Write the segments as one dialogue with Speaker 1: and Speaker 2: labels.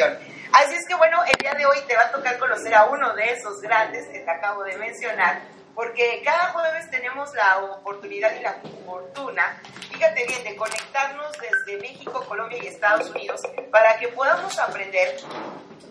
Speaker 1: Así es que bueno, el día de hoy te va a tocar conocer a uno de esos grandes que te acabo de mencionar, porque cada jueves tenemos la oportunidad y la fortuna, fíjate bien, de conectarnos desde México, Colombia y Estados Unidos para que podamos aprender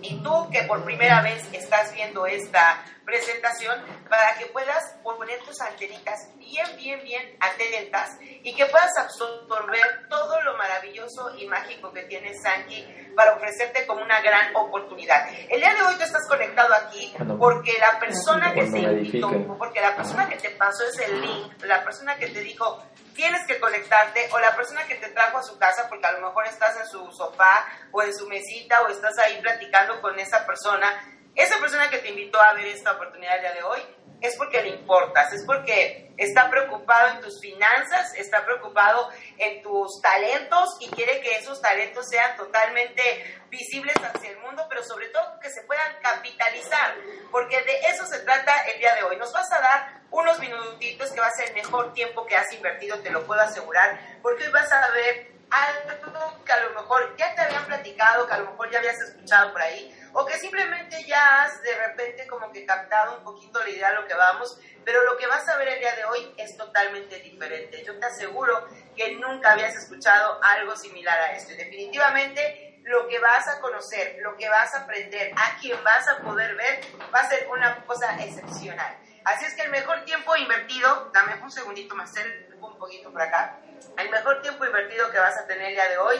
Speaker 1: y tú que por primera vez estás viendo esta presentación, para que puedas poner tus antenitas bien, bien, bien atentas y que puedas absorber todo lo maravilloso y mágico que tiene Sanki para ofrecerte como una gran oportunidad. El día de hoy tú estás conectado aquí porque la persona que se invitó, porque la persona que te pasó ese link, la persona que te dijo, tienes que conectarte o la persona que te trajo a su casa porque a lo mejor estás en su sofá o en su mesita o estás ahí platicando con esa persona, esa persona que te invitó a ver esta oportunidad el día de hoy es porque le importas, es porque está preocupado en tus finanzas, está preocupado en tus talentos y quiere que esos talentos sean totalmente visibles hacia el mundo, pero sobre todo que se puedan capitalizar, porque de eso se trata el día de hoy. Nos vas a dar unos minutitos que va a ser el mejor tiempo que has invertido, te lo puedo asegurar, porque hoy vas a ver algo que a lo mejor ya te habían platicado, que a lo mejor ya habías escuchado por ahí, o que simplemente ya has de repente como que captado un poquito la idea de lo que vamos, pero lo que vas a ver el día de hoy es totalmente diferente. Yo te aseguro que nunca habías escuchado algo similar a esto. Y definitivamente lo que vas a conocer, lo que vas a aprender, a quien vas a poder ver, va a ser una cosa excepcional. Así es que el mejor tiempo invertido, dame un segundito, Marcel, un poquito por acá. El mejor tiempo invertido que vas a tener el día de hoy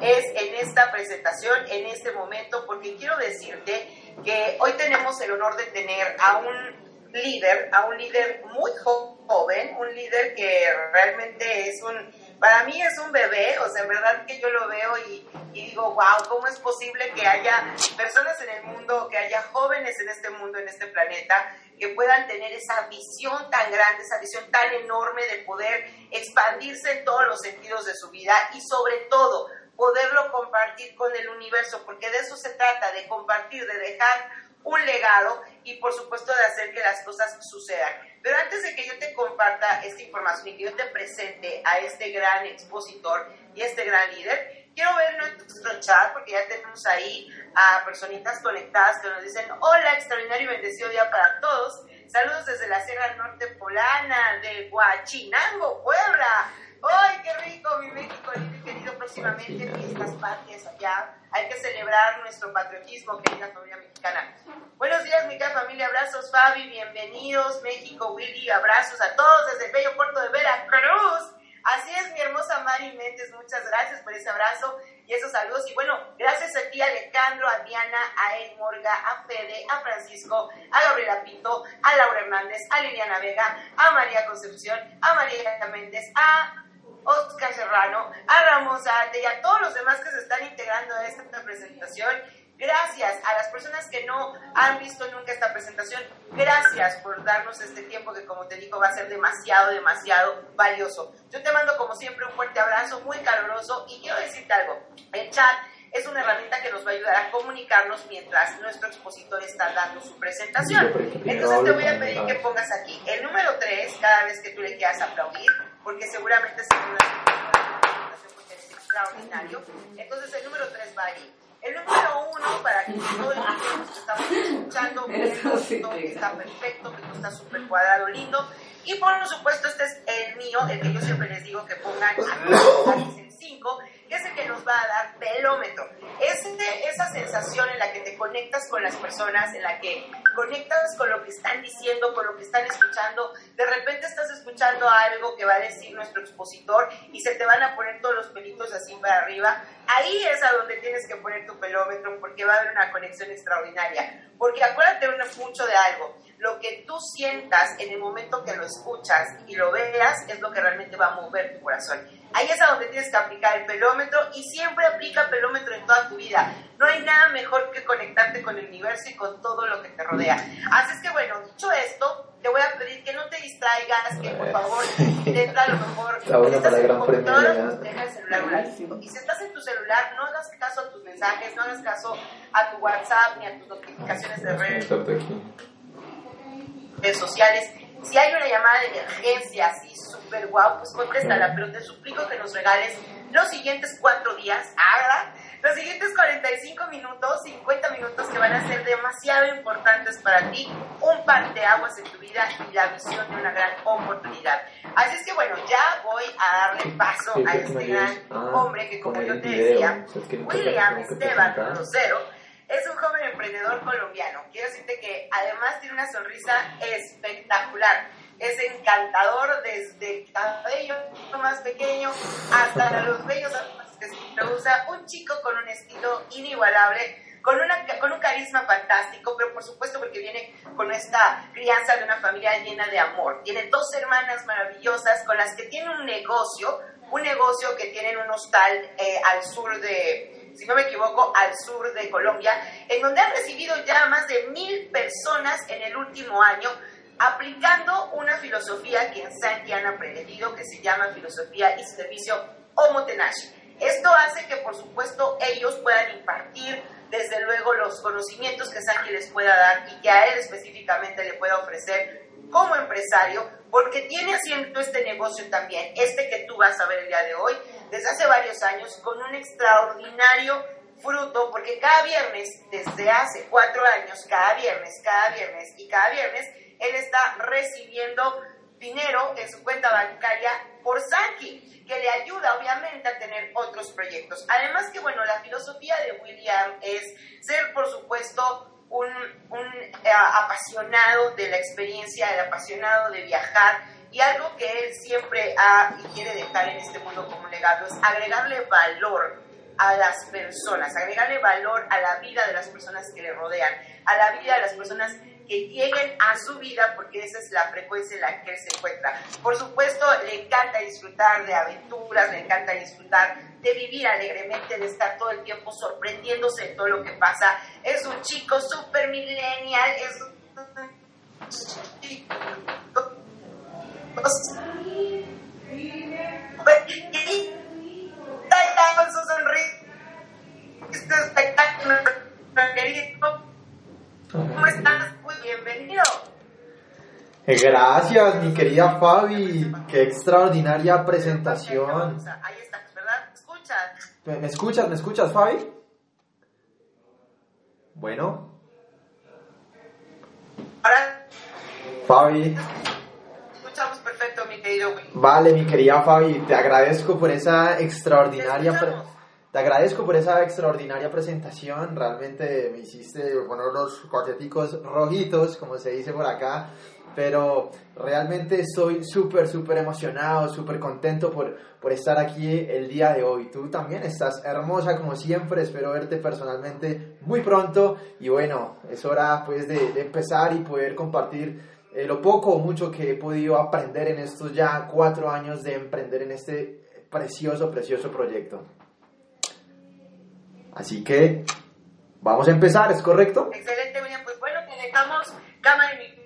Speaker 1: es en esta presentación, en este momento, porque quiero decirte que hoy tenemos el honor de tener a un líder, a un líder muy joven, un líder que realmente es un, para mí es un bebé, o sea, en verdad que yo lo veo y, y, digo, wow, ¿cómo es posible que haya personas en el mundo, que haya jóvenes en este mundo, en este planeta, que puedan tener esa visión tan grande, esa visión tan enorme de poder expandirse en todos los sentidos de su vida y sobre todo poderlo compartir con el universo, porque de eso se trata, de compartir, de dejar un legado y por supuesto de hacer que las cosas sucedan. Pero antes de que yo te comparta esta información y que yo te presente a este gran expositor y este gran líder, quiero ver nuestro chat porque ya tenemos ahí a personitas conectadas que nos dicen, hola, extraordinario y bendecido día para todos. Saludos desde la Sierra Norte Polana de Huachinango, Puebla. ¡Ay, qué rico, mi México querido! Próximamente fiestas patrias allá. Hay que celebrar nuestro patriotismo, querida familia mexicana. Buenos días, mi querida familia. Abrazos, Fabi. Bienvenidos, México, Willy. Abrazos a todos desde el bello puerto de Veracruz. Así es, mi hermosa Mari Méndez, muchas gracias por ese abrazo y esos saludos. Y bueno, gracias a ti, Alejandro, a Diana, a El Morga, a Fede, a Francisco, a Gabriela Pinto, a Laura Hernández, a Liliana Vega, a María Concepción, a María Méndez, a Oscar Serrano, a Arte y a todos los demás que se están integrando a esta presentación. Gracias a las personas que no han visto nunca esta presentación. Gracias por darnos este tiempo que, como te digo, va a ser demasiado, demasiado valioso. Yo te mando, como siempre, un fuerte abrazo muy caluroso y quiero decirte algo. El chat es una herramienta que nos va a ayudar a comunicarnos mientras nuestro expositor está dando su presentación. Entonces te voy a pedir que pongas aquí el número 3 cada vez que tú le quieras aplaudir, porque seguramente es una extraordinario. Entonces el número 3 va ahí. El número uno, para que todo el mundo que estamos escuchando, viendo, que está perfecto, que está súper cuadrado, lindo. Y por supuesto, este es el mío, el que yo siempre les digo que pongan aquí, el 5, que es el que nos va a dar velómetro. Es esa sensación en la que te conectas con las personas, en la que conectas con lo que están diciendo, con lo que están escuchando. De repente estás escuchando algo que va a decir nuestro expositor y se te van a poner todos los pelitos así para arriba. Ahí es a donde tienes que poner tu pelómetro porque va a haber una conexión extraordinaria. Porque acuérdate mucho de algo. Lo que tú sientas en el momento que lo escuchas y lo veas es lo que realmente va a mover tu corazón. Ahí es a donde tienes que aplicar el pelómetro y siempre aplica pelómetro en toda tu vida. No hay nada mejor que conectarte con el universo y con todo lo que te rodea. Así es que bueno, dicho esto, te voy a pedir que no te distraigas, que por favor intenta a lo mejor
Speaker 2: Está bueno para gran
Speaker 1: deja el celular un. Y si estás en tu celular, no hagas caso a tus mensajes, no hagas caso a tu WhatsApp ni a tus notificaciones de redes redes sociales. Si hay una llamada de emergencia así súper guau, pues contéstala, pero te suplico que nos regales los siguientes cuatro días, ahora, los siguientes 45 minutos, 50 minutos que van a ser demasiado importantes para ti, un par de aguas en tu vida y la visión de una gran oportunidad. Así es que bueno, ya voy a darle paso a este gran ah, hombre que como yo te decía, William Esteban Rosero, es un joven emprendedor colombiano. Quiero decirte que además tiene una sonrisa espectacular. Es encantador desde el cabello más pequeño hasta los bellos que se usa. Un chico con un estilo inigualable con, una, con un carisma fantástico, pero por supuesto porque viene con esta crianza de una familia llena de amor. Tiene dos hermanas maravillosas con las que tiene un negocio, un negocio que tienen un hostal eh, al sur de, si no me equivoco, al sur de Colombia, en donde han recibido ya más de mil personas en el último año aplicando una filosofía que en Santi han aprendido, que se llama filosofía y servicio Omotenashi. Esto hace que, por supuesto, ellos puedan impartir, desde luego, los conocimientos que Santi les pueda dar y que a él específicamente le pueda ofrecer como empresario, porque tiene haciendo este negocio también, este que tú vas a ver el día de hoy, desde hace varios años, con un extraordinario fruto, porque cada viernes, desde hace cuatro años, cada viernes, cada viernes y cada viernes, él está recibiendo dinero en su cuenta bancaria por Sanki, que le ayuda obviamente a tener otros proyectos. Además que, bueno, la filosofía de William es ser, por supuesto, un, eh, apasionado de la experiencia, el apasionado de viajar. Y algo que él siempre ha y quiere dejar en este mundo como legado es agregarle valor a las personas, agregarle valor a la vida de las personas que le rodean, a la vida de las personas que lleguen a su vida porque esa es la frecuencia en la que él se encuentra. Por supuesto, le encanta disfrutar de aventuras, le encanta disfrutar de vivir alegremente, de estar todo el tiempo sorprendiéndose de todo lo que pasa. Es un chico super millennial, es un chico...
Speaker 2: gracias, mi querida Fabi. Qué extraordinaria presentación.
Speaker 1: Ahí estás, ¿verdad? ¿Me escuchas?
Speaker 2: ¿Me escuchas? ¿Me escuchas, Fabi? Bueno.
Speaker 1: Ahora.
Speaker 2: Fabi.
Speaker 1: Escuchamos perfecto, mi querido
Speaker 2: Vale, mi querida Fabi, te agradezco por esa extraordinaria presentación te agradezco por esa extraordinaria presentación. Realmente me hiciste poner los cocheticos rojitos, como se dice por acá. Pero realmente estoy súper, súper emocionado, súper contento por, por estar aquí el día de hoy. Tú también estás hermosa como siempre. Espero verte personalmente muy pronto. Y bueno, es hora pues de, de empezar y poder compartir eh, lo poco o mucho que he podido aprender en estos ya cuatro años de emprender en este precioso, precioso proyecto. Así que vamos a empezar, ¿es correcto?
Speaker 1: Excelente, William. Pues bueno, te dejamos cámara y micrófono.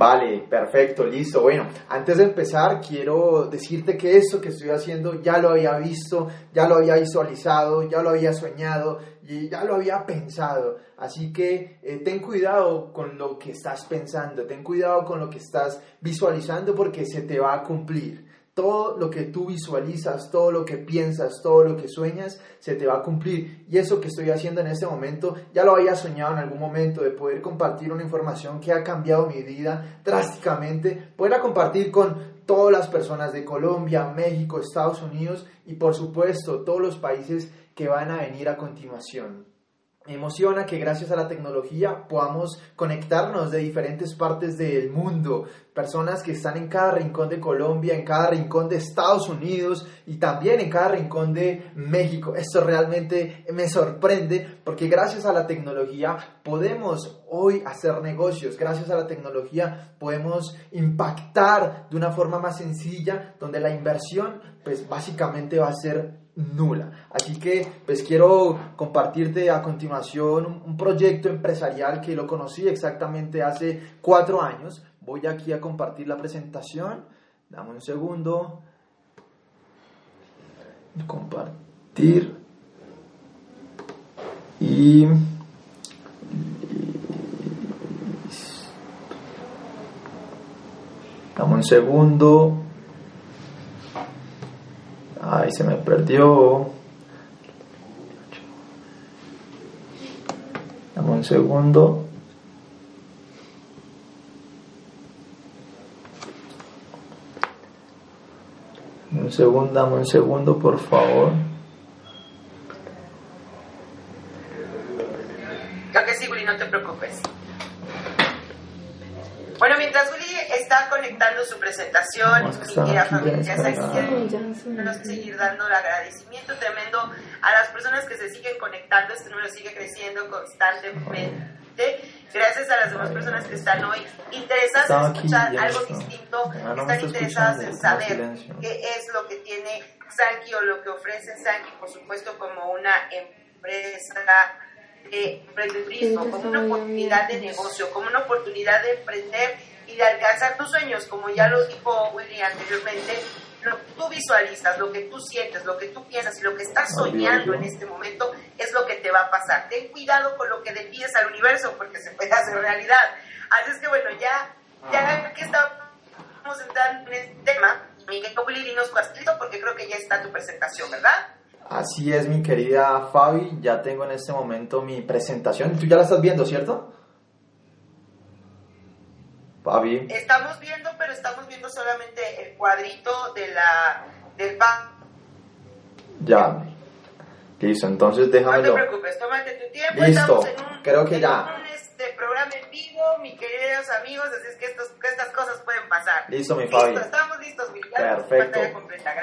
Speaker 2: Vale, perfecto, listo. Bueno, antes de empezar, quiero decirte que esto que estoy haciendo ya lo había visto, ya lo había visualizado, ya lo había soñado y ya lo había pensado. Así que eh, ten cuidado con lo que estás pensando, ten cuidado con lo que estás visualizando porque se te va a cumplir todo lo que tú visualizas, todo lo que piensas, todo lo que sueñas, se te va a cumplir. Y eso que estoy haciendo en este momento, ya lo había soñado en algún momento, de poder compartir una información que ha cambiado mi vida drásticamente, poderla compartir con todas las personas de Colombia, México, Estados Unidos y por supuesto todos los países que van a venir a continuación. Emociona que gracias a la tecnología podamos conectarnos de diferentes partes del mundo, personas que están en cada rincón de Colombia, en cada rincón de Estados Unidos y también en cada rincón de México. Esto realmente me sorprende porque gracias a la tecnología podemos hoy hacer negocios, gracias a la tecnología podemos impactar de una forma más sencilla donde la inversión pues básicamente va a ser nula. Así que pues quiero compartirte a continuación un, proyecto empresarial que lo conocí exactamente hace cuatro años. Voy aquí a compartir la presentación. Dame un segundo. Compartir. Y... Dame un segundo. Ay, se me perdió. Dame un segundo. Un segundo, dame un segundo, por favor.
Speaker 1: Creo que sí, Willy, no te preocupes. Bueno, mientras Willy está conectando su presentación, mi querida familia, quiero seguir dando el agradecimiento tremendo a las personas que se siguen conectando. Este número sigue creciendo constantemente. Gracias a las demás personas que están hoy interesadas en escuchar algo distinto, están interesadas en saber qué es lo que tiene Sanki o lo que ofrece Sanki, por supuesto, como una empresa de emprendedurismo, como una oportunidad de negocio, como una oportunidad de emprender y de alcanzar tus sueños, como ya lo dijo Willy anteriormente, lo que tú visualizas, lo que tú sientes, lo que tú piensas y lo que estás soñando en este momento es lo que te va a pasar. Ten cuidado con lo que le pides al universo porque se puede hacer realidad. Así es que bueno, ya, ya que estamos entrando en este tema, Miguel Willy, dinos listo porque creo que ya está tu presentación, ¿verdad?
Speaker 2: Así es, mi querida Fabi, ya tengo en este momento mi presentación. Tú ya la estás viendo, ¿cierto? Fabi.
Speaker 1: Estamos viendo, pero estamos viendo solamente el cuadrito de la, del banco.
Speaker 2: Ya. Listo, entonces déjamelo.
Speaker 1: No te preocupes, tómate tu tiempo.
Speaker 2: Listo, creo que ya.
Speaker 1: Un este programa en vivo, mis queridos amigos, así es que, estas cosas pueden pasar.
Speaker 2: Listo, mi Fabi.
Speaker 1: Listo, estamos listos, mi
Speaker 2: Perfecto.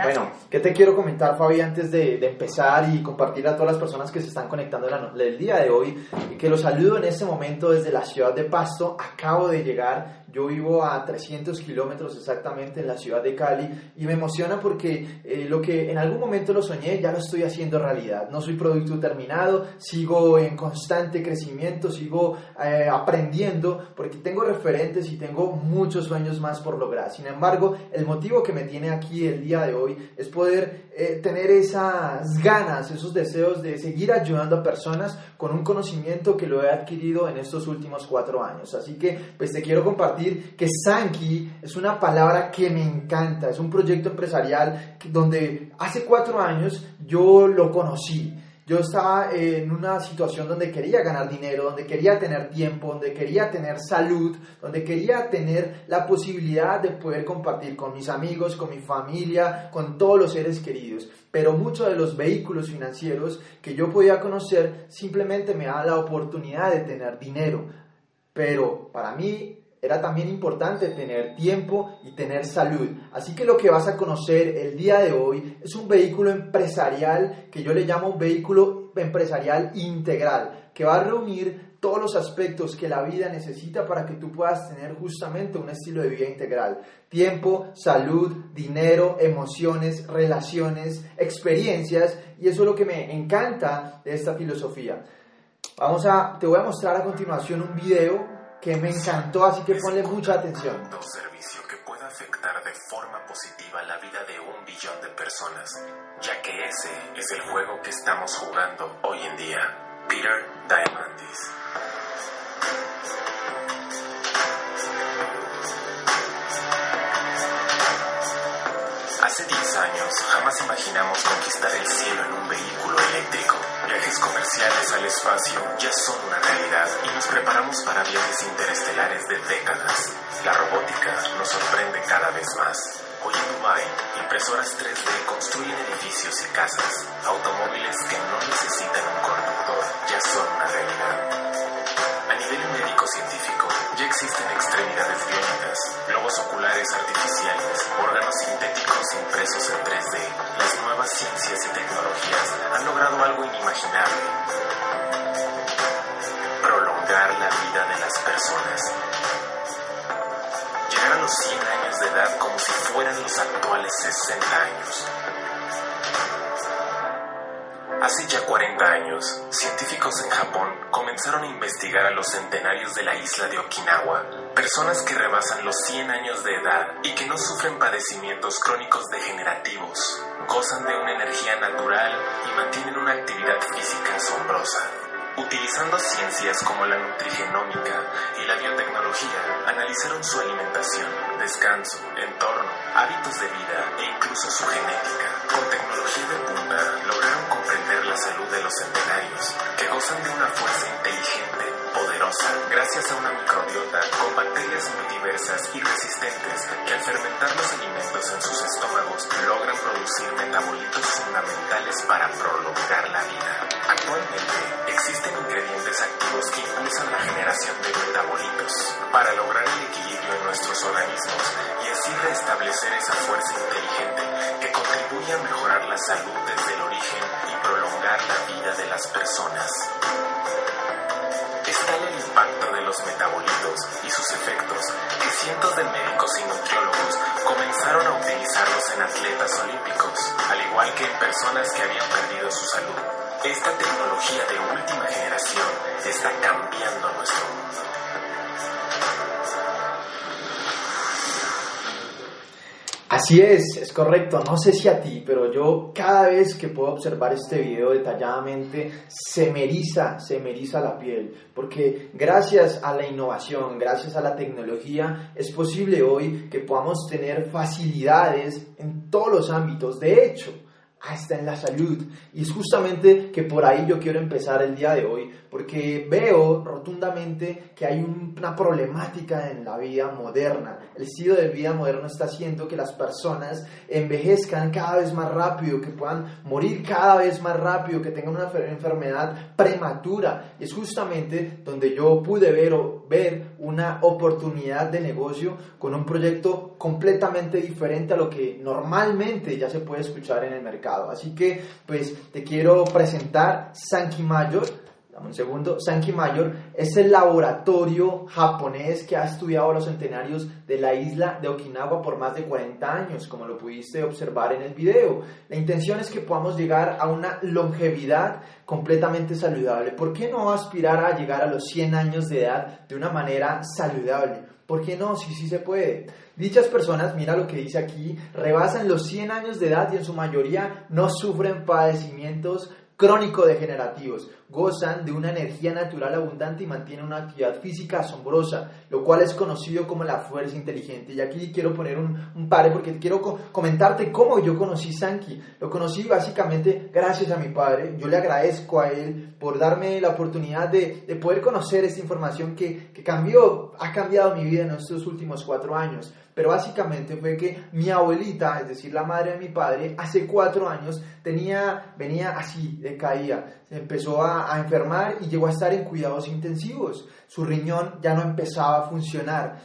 Speaker 2: Bueno, ¿qué te quiero comentar, Fabi, antes de, de, empezar y compartir a todas las personas que se están conectando el día de hoy? Que los saludo en este momento desde la ciudad de Pasto. Acabo de llegar yo vivo a 300 kilómetros exactamente en la ciudad de Cali y me emociona porque eh, lo que en algún momento lo soñé ya lo estoy haciendo realidad. No soy producto terminado, sigo en constante crecimiento, sigo eh, aprendiendo porque tengo referentes y tengo muchos sueños más por lograr. Sin embargo, el motivo que me tiene aquí el día de hoy es poder eh, tener esas ganas, esos deseos de seguir ayudando a personas con un conocimiento que lo he adquirido en estos últimos cuatro años. Así que pues te quiero compartir que Sanki es una palabra que me encanta, es un proyecto empresarial donde hace cuatro años yo lo conocí. Yo estaba en una situación donde quería ganar dinero, donde quería tener tiempo, donde quería tener salud, donde quería tener la posibilidad de poder compartir con mis amigos, con mi familia, con todos los seres queridos. Pero muchos de los vehículos financieros que yo podía conocer simplemente me daban la oportunidad de tener dinero. Pero para mí era también importante tener tiempo y tener salud. Así que lo que vas a conocer el día de hoy es un vehículo empresarial que yo le llamo un vehículo empresarial integral, que va a reunir todos los aspectos que la vida necesita para que tú puedas tener justamente un estilo de vida integral. Tiempo, salud, dinero, emociones, relaciones, experiencias, y eso es lo que me encanta de esta filosofía. Vamos a, te voy a mostrar a continuación un video que me encantó, así que ponle mucha atención.
Speaker 3: Un servicio que pueda afectar de forma positiva la vida de un billón de personas, ya que ese es el juego que estamos jugando hoy en día. Peter Diamandis. Hace 10 años jamás imaginamos conquistar el cielo en un vehículo eléctrico. Viajes comerciales al espacio ya son una realidad y nos preparamos para viajes interestelares de décadas. La robótica nos sorprende cada vez más. Hoy en Dubai, impresoras 3D construyen edificios y casas. Automóviles que no necesitan un conductor ya son una realidad. A nivel médico científico ya existen extremidades biónicas, globos oculares artificiales, órganos sintéticos impresos en 3D. Las nuevas ciencias y tecnologías han logrado algo inimaginable. Prolongar la vida de las personas. Llegar a los 100 años de edad como si fueran los actuales 60 años. Hace ya 40 años, científicos en Japón comenzaron a investigar a los centenarios de la isla de Okinawa, personas que rebasan los 100 años de edad y que no sufren padecimientos crónicos degenerativos, gozan de una energía natural y mantienen una actividad. Utilizando ciencias como la nutrigenómica y la biotecnología, analizaron su alimentación, descanso, entorno, hábitos de vida e incluso su genética. Con tecnología de punta, lograron comprender la salud de los centenarios, que gozan de una fuerza inteligente, gracias a una microbiota con bacterias muy diversas y resistentes que al fermentar los alimentos en sus estómagos logran producir metabolitos fundamentales para prolongar la vida. Actualmente existen ingredientes activos que impulsan la generación de metabolitos para lograr el equilibrio en nuestros organismos y así restablecer esa fuerza inteligente que contribuye a mejorar la salud desde el origen y prolongar la vida de las personas. Impacto de los metabolitos y sus efectos que cientos de médicos y nutriólogos comenzaron a utilizarlos en atletas olímpicos, al igual que en personas que habían perdido su salud. Esta tecnología de última generación está cambiando nuestro mundo.
Speaker 2: Así es, es correcto. No sé si a ti, pero yo cada vez que puedo observar este video detalladamente, se me eriza, se me eriza la piel. Porque gracias a la innovación, gracias a la tecnología, es posible hoy que podamos tener facilidades en todos los ámbitos. De hecho, hasta en la salud. Y es justamente que por ahí yo quiero empezar el día de hoy, porque veo rotundamente que hay una problemática en la vida moderna. El estilo de vida moderno está haciendo que las personas envejezcan cada vez más rápido, que puedan morir cada vez más rápido, que tengan una enfermedad prematura. Y es justamente donde yo pude ver, ver una oportunidad de negocio con un proyecto completamente diferente a lo que normalmente ya se puede escuchar en el mercado. Así que, pues, te quiero presentar Sanki Mayor. Dame un segundo. Sanki Mayor es el laboratorio japonés que ha estudiado los centenarios de la isla de Okinawa por más de 40 años, como lo pudiste observar en el video. La intención es que podamos llegar a una longevidad completamente saludable. ¿Por qué no aspirar a llegar a los 100 años de edad de una manera saludable? ¿Por qué no? Sí, sí se puede. Dichas personas, mira lo que dice aquí, rebasan los 100 años de edad y en su mayoría no sufren padecimientos crónico-degenerativos, gozan de una energía natural abundante y mantienen una actividad física asombrosa, lo cual es conocido como la fuerza inteligente. Y aquí quiero poner un, un porque quiero comentarte cómo yo conocí Sanki. Lo conocí básicamente gracias a mi padre. Yo le agradezco a él por darme la oportunidad de, de poder conocer esta información que, que cambió, ha cambiado mi vida en estos últimos cuatro años pero básicamente fue que mi abuelita, es decir, la madre de mi padre, hace cuatro años tenía, venía así, decaía, empezó a, a enfermar y llegó a estar en cuidados intensivos. Su riñón ya no empezaba a funcionar.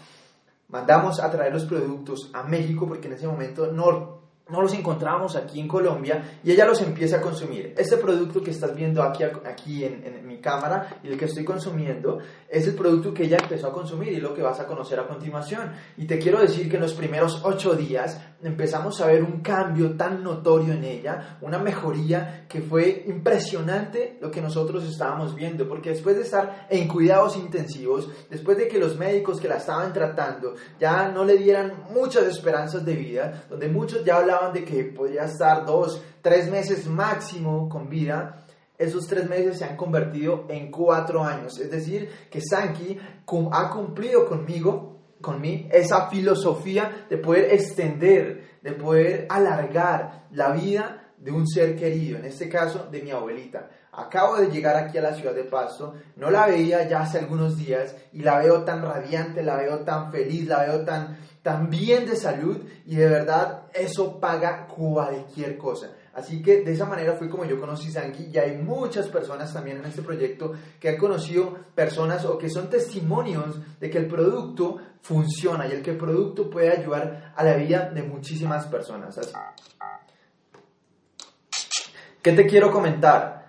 Speaker 2: Mandamos a traer los productos a México porque en ese momento no no los encontramos aquí en Colombia y ella los empieza a consumir. Este producto que estás viendo aquí, aquí en, en, mi cámara y el que estoy consumiendo es el producto que ella empezó a consumir y lo que vas a conocer a continuación. Y te quiero decir que en los primeros ocho días empezamos a ver un cambio tan notorio en ella, una mejoría que fue impresionante lo que nosotros estábamos viendo, porque después de estar en cuidados intensivos, después de que los médicos que la estaban tratando ya no le dieran muchas esperanzas de vida, donde muchos ya hablaban de que podía estar dos, tres meses máximo con vida, esos tres meses se han convertido en cuatro años. Es decir, que Sanki ha cumplido conmigo con mí esa filosofía de poder extender, de poder alargar la vida de un ser querido, en este caso de mi abuelita. Acabo de llegar aquí a la ciudad de Pasto, no la veía ya hace algunos días y la veo tan radiante, la veo tan feliz, la veo tan, tan bien de salud y de verdad eso paga cualquier cosa. Así que de esa manera fue como yo conocí Sangi y hay muchas personas también en este proyecto que han conocido personas o que son testimonios de que el producto funciona y el que el producto puede ayudar a la vida de muchísimas personas. ¿Qué te quiero comentar?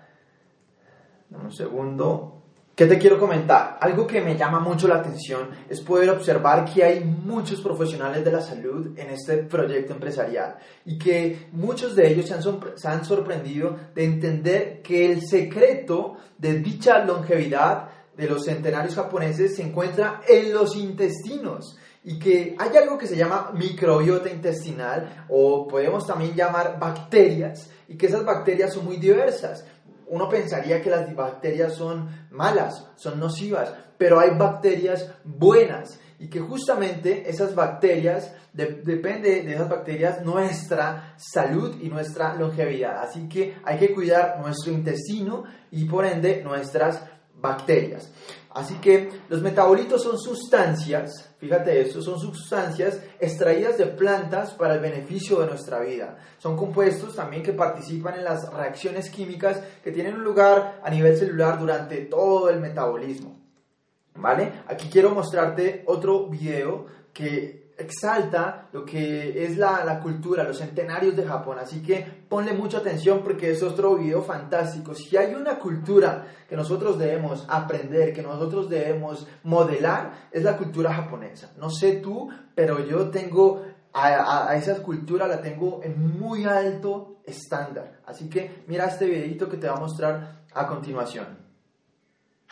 Speaker 2: un segundo. ¿Qué te quiero comentar? Algo que me llama mucho la atención es poder observar que hay muchos profesionales de la salud en este proyecto empresarial y que muchos de ellos se han, sorprendido de entender que el secreto de dicha longevidad de los centenarios japoneses se encuentra en los intestinos y que hay algo que se llama microbiota intestinal o podemos también llamar bacterias y que esas bacterias son muy diversas uno pensaría que las bacterias son malas, son nocivas, pero hay bacterias buenas y que justamente esas bacterias, depende de esas bacterias nuestra salud y nuestra longevidad. Así que hay que cuidar nuestro intestino y por ende nuestras bacterias. Así que los metabolitos son sustancias, fíjate eso, son sustancias extraídas de plantas para el beneficio de nuestra vida. Son compuestos también que participan en las reacciones químicas que tienen lugar a nivel celular durante todo el metabolismo. ¿Vale? Aquí quiero mostrarte otro video que exalta lo que es la, la, cultura, los centenarios de Japón. Así que ponle mucha atención porque es otro video fantástico. Si hay una cultura que nosotros debemos aprender, que nosotros debemos modelar, es la cultura japonesa. No sé tú, pero yo tengo a, esa cultura, la tengo en muy alto estándar. Así que mira este videito que te va a mostrar a continuación.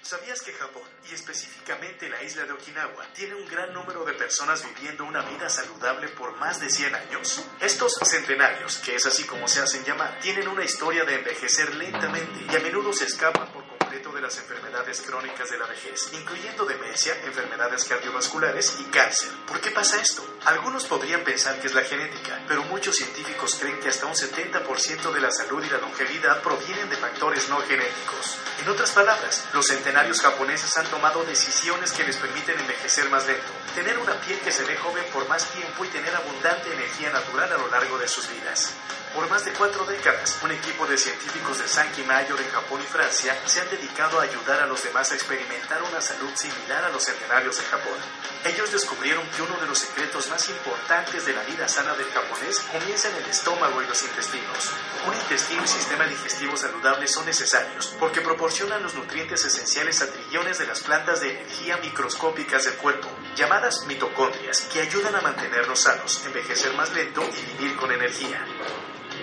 Speaker 4: ¿Sabías que Japón, y específicamente la isla de Okinawa, tiene un gran número de personas viviendo una vida saludable por más de 100 años? Estos centenarios, que es así como se hacen llamar, tienen una historia de envejecer lentamente y a menudo se escapan por de las enfermedades crónicas de la vejez, incluyendo demencia, enfermedades cardiovasculares y cáncer. ¿Por qué pasa esto? Algunos podrían pensar que es la genética, pero muchos científicos creen que hasta un 70% de la salud y la longevidad provienen de factores no genéticos. En otras palabras, los centenarios japoneses han tomado decisiones que les permiten envejecer más lento, tener una piel que se ve joven por más tiempo y tener abundante energía natural a lo largo de sus vidas. Por más de cuatro décadas, un equipo de científicos de Sankey Mayor en Japón y Francia se han dedicado a ayudar a los demás a experimentar una salud similar a los centenarios de Japón. Ellos descubrieron que uno de los secretos más importantes de la vida sana del japonés comienza en el estómago y los intestinos. Un intestino y sistema digestivo saludable son necesarios porque proporcionan los nutrientes esenciales a trillones de las plantas de energía microscópicas del cuerpo, llamadas mitocondrias, que ayudan a mantenernos sanos, envejecer más lento y vivir con energía.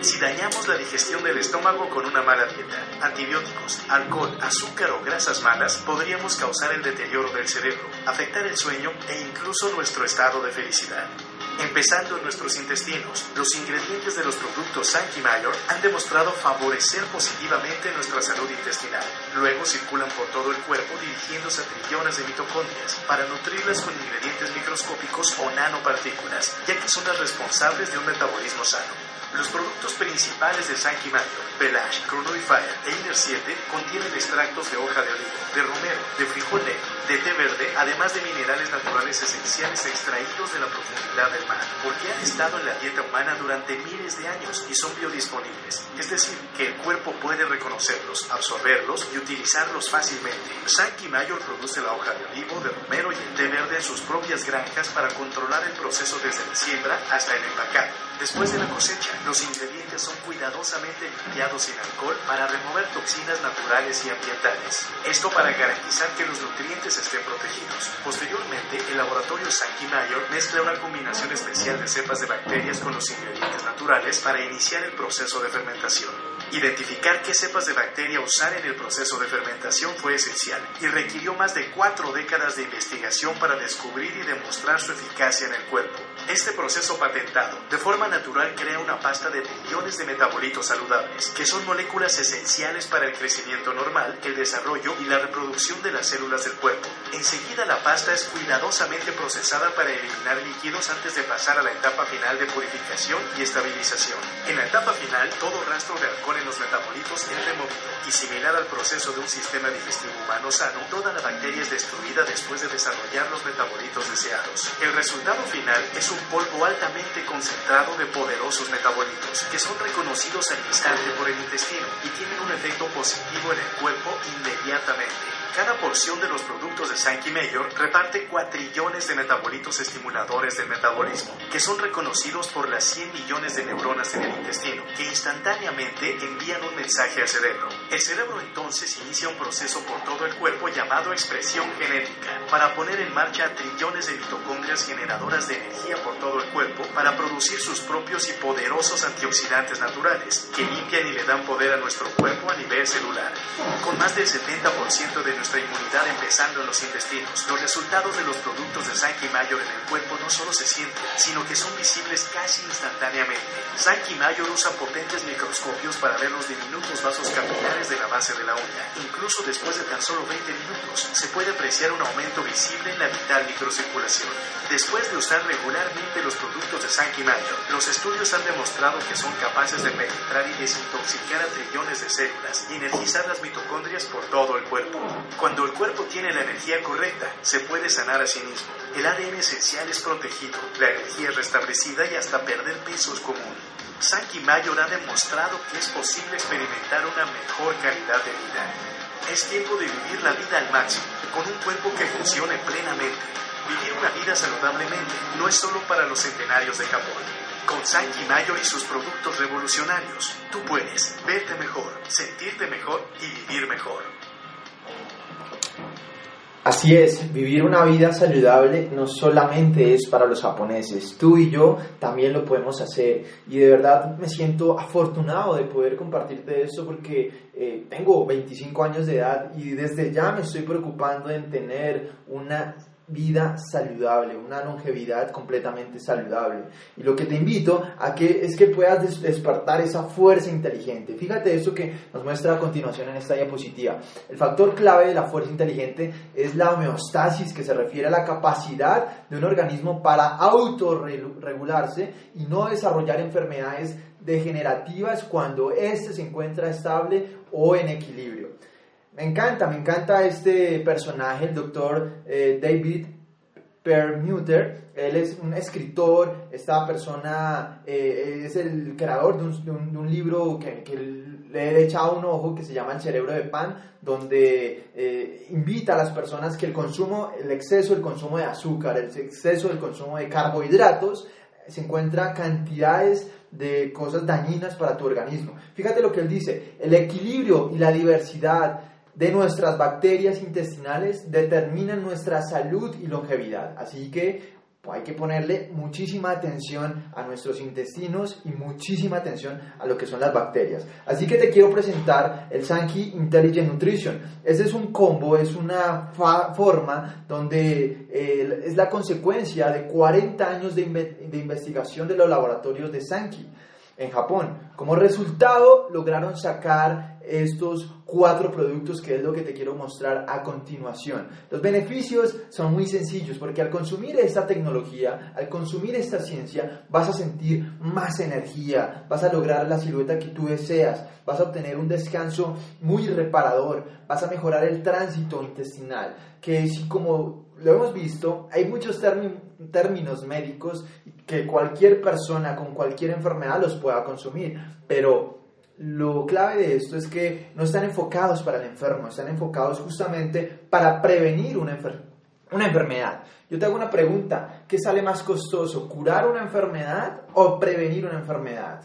Speaker 4: Si dañamos la digestión del estómago con una mala dieta, antibióticos, alcohol, azúcar o grasas malas, podríamos causar el deterioro del cerebro, afectar el sueño e incluso nuestro estado de felicidad. Empezando en nuestros intestinos, los ingredientes de los productos Sankey Mayor han demostrado favorecer positivamente nuestra salud intestinal. Luego circulan por todo el cuerpo dirigiéndose a trillones de mitocondrias para nutrirlas con ingredientes microscópicos o nanopartículas, ya que son las responsables de un metabolismo sano. Los productos principales de Sankey Mayor, Belage, Chrono Fire e Inner 7 contienen extractos de hoja de olivo, de romero, de frijol negro, de té verde, además de minerales naturales esenciales extraídos de la profundidad del mar, porque han estado en la dieta humana durante miles de años y son biodisponibles, es decir, que el cuerpo puede reconocerlos, absorberlos y utilizarlos fácilmente. Sankey Mayor produce la hoja de olivo, de romero y el té verde en sus propias granjas para controlar el proceso desde la siembra hasta el empacado. Después de la cosecha, los ingredientes son cuidadosamente limpiados sin alcohol para remover toxinas naturales y ambientales. Esto para garantizar que los nutrientes estén protegidos. Posteriormente, el laboratorio Sankey Mayor mezcla una combinación especial de cepas de bacterias con los ingredientes naturales para iniciar el proceso de fermentación. Identificar qué cepas de bacteria usar en el proceso de fermentación fue esencial y requirió más de cuatro décadas de investigación para descubrir y demostrar su eficacia en el cuerpo. Este proceso patentado, de forma natural, crea una pasta de billones de metabolitos saludables, que son moléculas esenciales para el crecimiento normal, el desarrollo y la reproducción de las células del cuerpo. Enseguida la pasta es cuidadosamente procesada para eliminar líquidos antes de pasar a la etapa final de purificación y estabilización. En la etapa final, todo rastro de alcohol en los metabolitos es removido y similar al proceso de un sistema digestivo humano sano, toda la bacteria es destruida después de desarrollar los metabolitos deseados. El resultado final es un polvo altamente concentrado de poderosos metabolitos que son reconocidos al instante por el intestino y tienen un efecto positivo en el cuerpo inmediatamente. Cada porción de los productos de Sankey Mayor reparte cuatrillones de metabolitos estimuladores del metabolismo, que son reconocidos por las 100 millones de neuronas en el intestino, que instantáneamente envían un mensaje al cerebro. El cerebro entonces inicia un proceso por todo el cuerpo llamado expresión genética, para poner en marcha trillones de mitocondrias generadoras de energía por todo el cuerpo para producir sus propios y poderosos antioxidantes naturales, que limpian y le dan poder a nuestro cuerpo a nivel celular. Con más del 70% de nuestra inmunidad empezando en los intestinos. Los resultados de los productos de Sankey Mayor en el cuerpo no solo se sienten, sino que son visibles casi instantáneamente. Sankey Mayor usa potentes microscopios para ver los diminutos vasos capilares de la base de la uña. Incluso después de tan solo 20 minutos, se puede apreciar un aumento visible en la vital microcirculación. Después de usar regularmente los productos de Sankey Mayor, los estudios han demostrado que son capaces de penetrar y desintoxicar a trillones de células y energizar las mitocondrias por todo el cuerpo. Cuando el cuerpo tiene la energía correcta, se puede sanar a sí mismo. El ADN esencial es protegido, la energía es restablecida y hasta perder peso es común. Sankey Mayor ha demostrado que es posible experimentar una mejor calidad de vida. Es tiempo de vivir la vida al máximo, con un cuerpo que funcione plenamente. Vivir una vida saludablemente no es solo para los centenarios de Japón. Con Sankey Mayor y sus productos revolucionarios, tú puedes verte mejor, sentirte mejor y vivir mejor.
Speaker 2: Así es, vivir una vida saludable no solamente es para los japoneses, tú y yo también lo podemos hacer. Y de verdad me siento afortunado de poder compartirte eso porque eh, tengo 25 años de edad y desde ya me estoy preocupando en tener una vida saludable, una longevidad completamente saludable. Y lo que te invito a que es que puedas despertar esa fuerza inteligente. Fíjate eso que nos muestra a continuación en esta diapositiva. El factor clave de la fuerza inteligente es la homeostasis, que se refiere a la capacidad de un organismo para autorregularse y no desarrollar enfermedades degenerativas cuando éste se encuentra estable o en equilibrio. Me encanta, me encanta este personaje, el doctor eh, David Permuter. Él es un escritor, esta persona eh, es el creador de un, libro que, que, le he echado un ojo que se llama El cerebro de pan, donde eh, invita a las personas que el consumo, el exceso del consumo de azúcar, el exceso del consumo de carbohidratos, se encuentra cantidades de cosas dañinas para tu organismo. Fíjate lo que él dice, el equilibrio y la diversidad de nuestras bacterias intestinales determinan nuestra salud y longevidad. Así que hay que ponerle muchísima atención a nuestros intestinos y muchísima atención a lo que son las bacterias. Así que te quiero presentar el Sankey Intelligent Nutrition. Ese es un combo, es una forma donde es la consecuencia de 40 años de investigación de los laboratorios de Sankey en Japón. Como resultado, lograron sacar estos cuatro productos que es lo que te quiero mostrar a continuación. Los beneficios son muy sencillos porque al consumir esta tecnología, al consumir esta ciencia, vas a sentir más energía, vas a lograr la silueta que tú deseas, vas a obtener un descanso muy reparador, vas a mejorar el tránsito intestinal, que si como lo hemos visto, hay muchos términos médicos que cualquier persona con cualquier enfermedad los pueda consumir, pero lo clave de esto es que no están enfocados para el enfermo, están enfocados justamente para prevenir una, una enfermedad. Yo te hago una pregunta, ¿qué sale más costoso, curar una enfermedad o prevenir una enfermedad?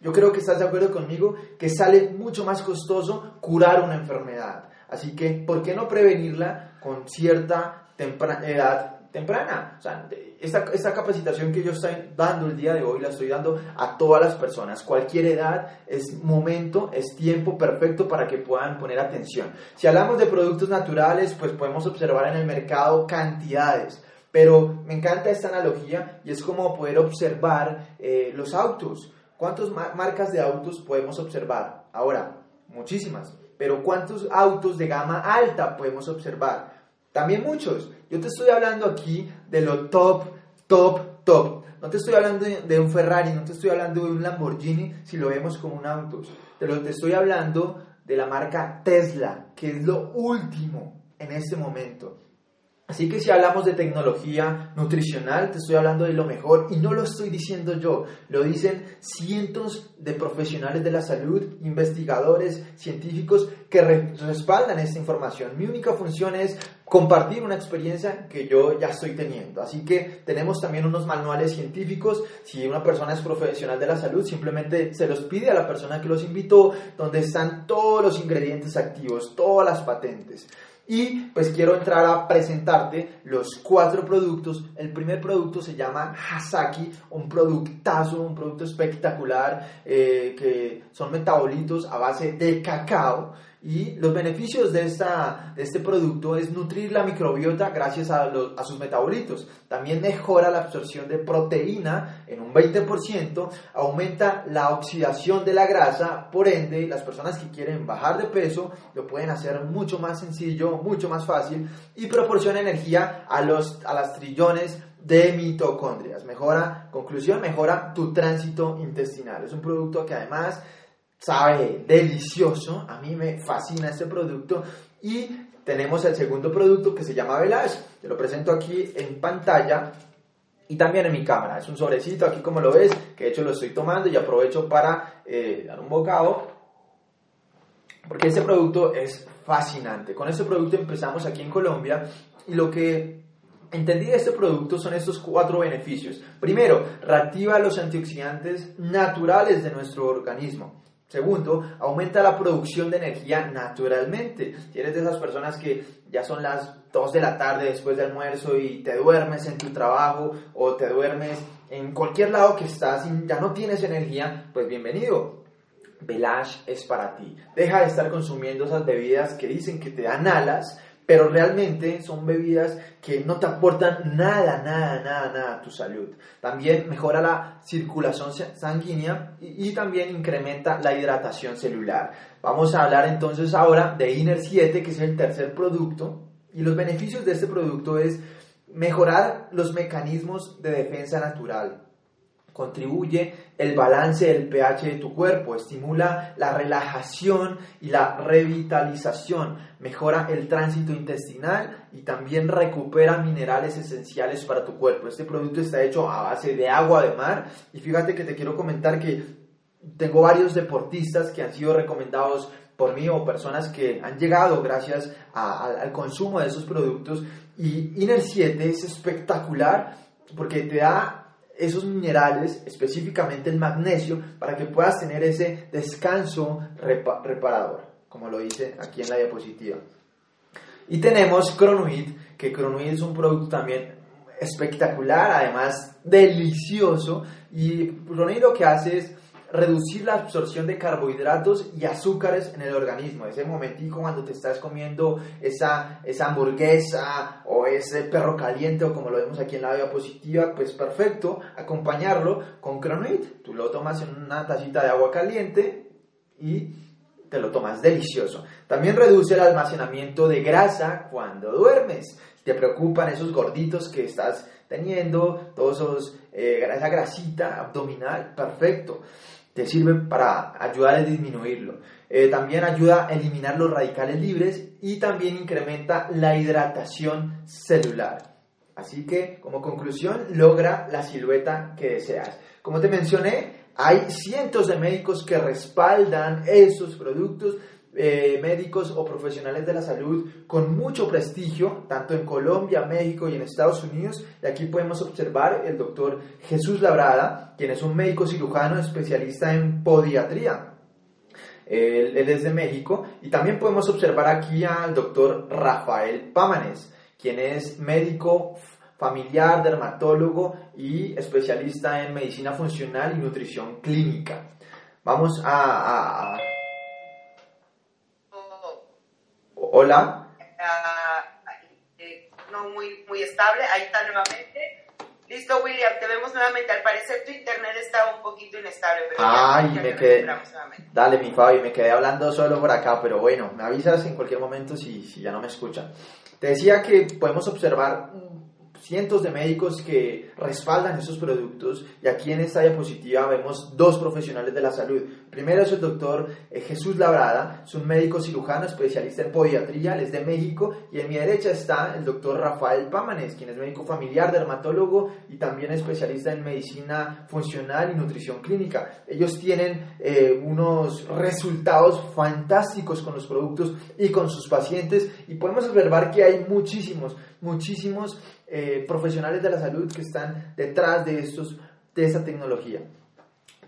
Speaker 2: Yo creo que estás de acuerdo conmigo que sale mucho más costoso curar una enfermedad. Así que, ¿por qué no prevenirla con cierta edad temprana. O sea, esta, esta, capacitación que yo estoy dando el día de hoy la estoy dando a todas las personas. Cualquier edad es momento, es tiempo perfecto para que puedan poner atención. Si hablamos de productos naturales, pues podemos observar en el mercado cantidades. Pero me encanta esta analogía y es como poder observar eh, los autos. ¿Cuántas marcas de autos podemos observar? Ahora, muchísimas. Pero ¿cuántos autos de gama alta podemos observar? También muchos. Yo te estoy hablando aquí de lo top, top, top. No te estoy hablando de, un Ferrari, no te estoy hablando de un Lamborghini si lo vemos como un auto. te, lo, te estoy hablando de la marca Tesla, que es lo último en este momento. Así que si hablamos de tecnología nutricional, te estoy hablando de lo mejor y no lo estoy diciendo yo, lo dicen cientos de profesionales de la salud, investigadores, científicos que respaldan esta información. Mi única función es compartir una experiencia que yo ya estoy teniendo. Así que tenemos también unos manuales científicos. Si una persona es profesional de la salud, simplemente se los pide a la persona que los invitó, donde están todos los ingredientes activos, todas las patentes. Y pues quiero entrar a presentarte los cuatro productos. El primer producto se llama Hasaki, un productazo, un producto espectacular, eh, que son metabolitos a base de cacao. Y los beneficios de, esta, de este producto es nutrir la microbiota gracias a, a, sus metabolitos. También mejora la absorción de proteína en un 20%, aumenta la oxidación de la grasa, por ende las personas que quieren bajar de peso lo pueden hacer mucho más sencillo, mucho más fácil y proporciona energía a, los, a las trillones de mitocondrias. Mejora, conclusión, mejora tu tránsito intestinal. Es un producto que además sabe delicioso, a mí me fascina este producto. Y tenemos el segundo producto que se llama Velage, te lo presento aquí en pantalla y también en mi cámara, es un sobrecito aquí como lo ves, que de hecho lo estoy tomando y aprovecho para eh, dar un bocado. Porque este producto es fascinante, con este producto empezamos aquí en Colombia y lo que Entendí de este producto son estos cuatro beneficios. Primero, reactiva los antioxidantes naturales de nuestro organismo. Segundo, aumenta la producción de energía naturalmente. Si eres de esas personas que ya son las 2 de la tarde después del almuerzo y te duermes en tu trabajo o te duermes en cualquier lado que estás y ya no tienes energía, pues bienvenido. Velash es para ti. Deja de estar consumiendo esas bebidas que dicen que te dan alas, pero realmente son bebidas que no te aportan nada, nada, nada, nada a tu salud. También mejora la circulación sanguínea y, también incrementa la hidratación celular. Vamos a hablar entonces ahora de Inner 7, que es el tercer producto, y los beneficios de este producto es mejorar los mecanismos de defensa natural, contribuye el balance del pH de tu cuerpo, estimula la relajación y la revitalización, mejora el tránsito intestinal y también recupera minerales esenciales para tu cuerpo. Este producto está hecho a base de agua de mar y fíjate que te quiero comentar que tengo varios deportistas que han sido recomendados por mí o personas que han llegado gracias al consumo de esos productos y Inner 7 es espectacular porque te da esos minerales, específicamente el magnesio, para que puedas tener ese descanso reparador, como lo dice aquí en la diapositiva. Y tenemos Cronuit, que Cronuit es un producto también espectacular, además delicioso, y Cronuit lo que hace es reducir la absorción de carbohidratos y azúcares en el organismo. Ese momentico cuando te estás comiendo esa, esa hamburguesa o ese perro caliente o como lo vemos aquí en la diapositiva, pues perfecto, acompañarlo con Cronuit. Tú lo tomas en una tacita de agua caliente y te lo tomas delicioso. También reduce el almacenamiento de grasa cuando duermes. Te preocupan esos gorditos que estás teniendo, todos esos, eh, esa grasita abdominal, perfecto te sirve para ayudar a disminuirlo. Eh, también ayuda a eliminar los radicales libres y también incrementa la hidratación celular. Así que, como conclusión, logra la silueta que deseas. Como te mencioné, hay cientos de médicos que respaldan esos productos eh, médicos o profesionales de la salud con mucho prestigio, tanto en Colombia, México y en Estados Unidos. Y aquí podemos observar el doctor Jesús Labrada, quien es un médico cirujano especialista en podiatría. Él, él es de México. Y también podemos observar aquí al doctor Rafael Pámanes, quien es médico familiar, dermatólogo y especialista en medicina funcional y nutrición clínica. Vamos a, a Hola.
Speaker 1: Uh, no muy, muy estable. Ahí está nuevamente. Listo, William, te vemos nuevamente. Al parecer tu internet estaba un poquito inestable. Pero
Speaker 2: Ay, ya, me quedé. Dale, mi Fabi, me quedé hablando solo por acá, pero bueno, me avisas en cualquier momento si, si ya no me escuchan. Te decía que podemos observar cientos de médicos que respaldan esos productos y aquí en esta diapositiva vemos dos profesionales de la salud. Primero es el doctor eh, Jesús Labrada, es un médico cirujano especialista en podiatría, él es de México y en mi derecha está el doctor Rafael Pámanes, quien es médico familiar, dermatólogo y también especialista en medicina funcional y nutrición clínica. Ellos tienen eh, unos resultados fantásticos con los productos y con sus pacientes y podemos observar que hay muchísimos, muchísimos eh, profesionales de la salud que están detrás de, estos, de esta tecnología.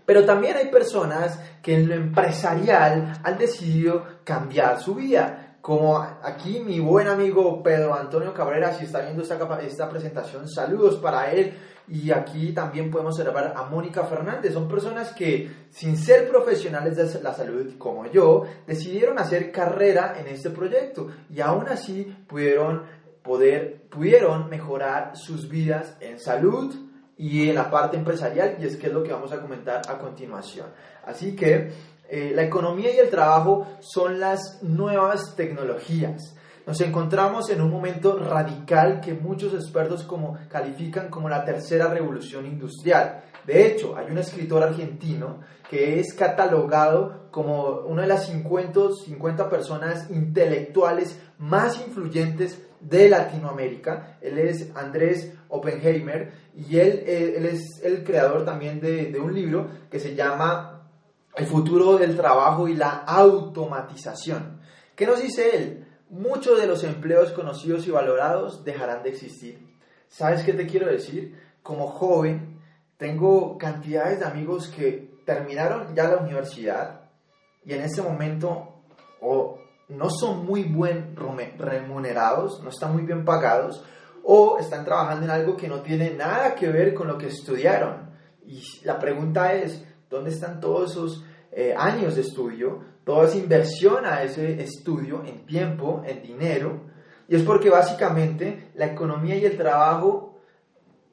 Speaker 2: Pero también hay personas que en lo empresarial han decidido cambiar su vida. Como aquí mi buen amigo Pedro Antonio Cabrera, si está viendo esta, esta presentación, saludos para él. Y aquí también podemos observar a Mónica Fernández. Son personas que, sin ser profesionales de la salud como yo, decidieron hacer carrera en este proyecto y aún así pudieron pudieron mejorar sus vidas en salud y en la parte empresarial, y es que es lo que vamos a comentar a continuación. Así que eh, la economía y el trabajo son las nuevas tecnologías. Nos encontramos en un momento radical que muchos expertos como, califican como la tercera revolución industrial. De hecho, hay un escritor argentino que es catalogado como una de las 50, 50 personas intelectuales más influyentes de Latinoamérica. Él es Andrés Oppenheimer y él, eh, él es el creador también de, de un libro que se llama El futuro del trabajo y la automatización. ¿Qué nos dice él? Muchos de los empleos conocidos y valorados dejarán de existir. ¿Sabes qué te quiero decir? Como joven, tengo cantidades de amigos que terminaron ya la universidad y en este momento o no son muy bien remunerados, no están muy bien pagados, o están trabajando en algo que no tiene nada que ver con lo que estudiaron. Y la pregunta es, ¿dónde están todos esos eh, años de estudio, toda esa inversión a ese estudio en tiempo, en dinero? Y es porque básicamente la economía y el trabajo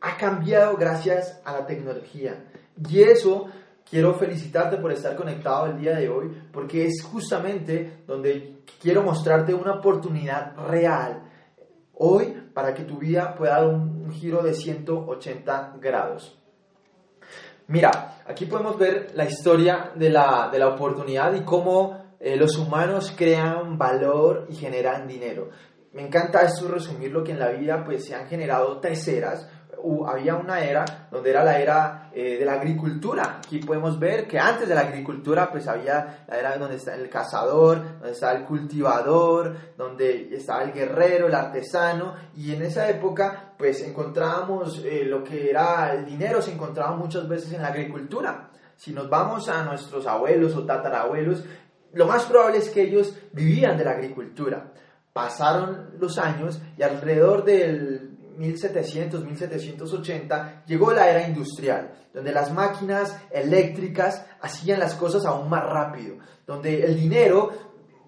Speaker 2: ha cambiado gracias a la tecnología. Y eso quiero felicitarte por estar conectado el día de hoy, porque es justamente donde quiero mostrarte una oportunidad real hoy para que tu vida pueda dar un, giro de 180 grados. Mira, aquí podemos ver la historia de la, de la oportunidad y cómo eh, los humanos crean valor y generan dinero. Me encanta esto resumir lo que en la vida pues se han generado tres eras había una era donde era la era eh, de la agricultura. Aquí podemos ver que antes de la agricultura pues había la era donde está el cazador, donde estaba el cultivador, donde estaba el guerrero, el artesano y en esa época pues encontrábamos eh, lo que era el dinero se encontraba muchas veces en la agricultura. Si nos vamos a nuestros abuelos o tatarabuelos, lo más probable es que ellos vivían de la agricultura. Pasaron los años y alrededor del 1700, 1780, llegó la era industrial, donde las máquinas eléctricas hacían las cosas aún más rápido, donde el dinero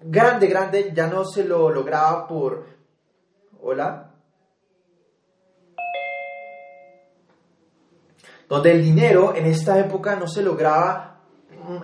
Speaker 2: grande, grande, ya no se lo lograba por... Hola. Donde el dinero en esta época no se lograba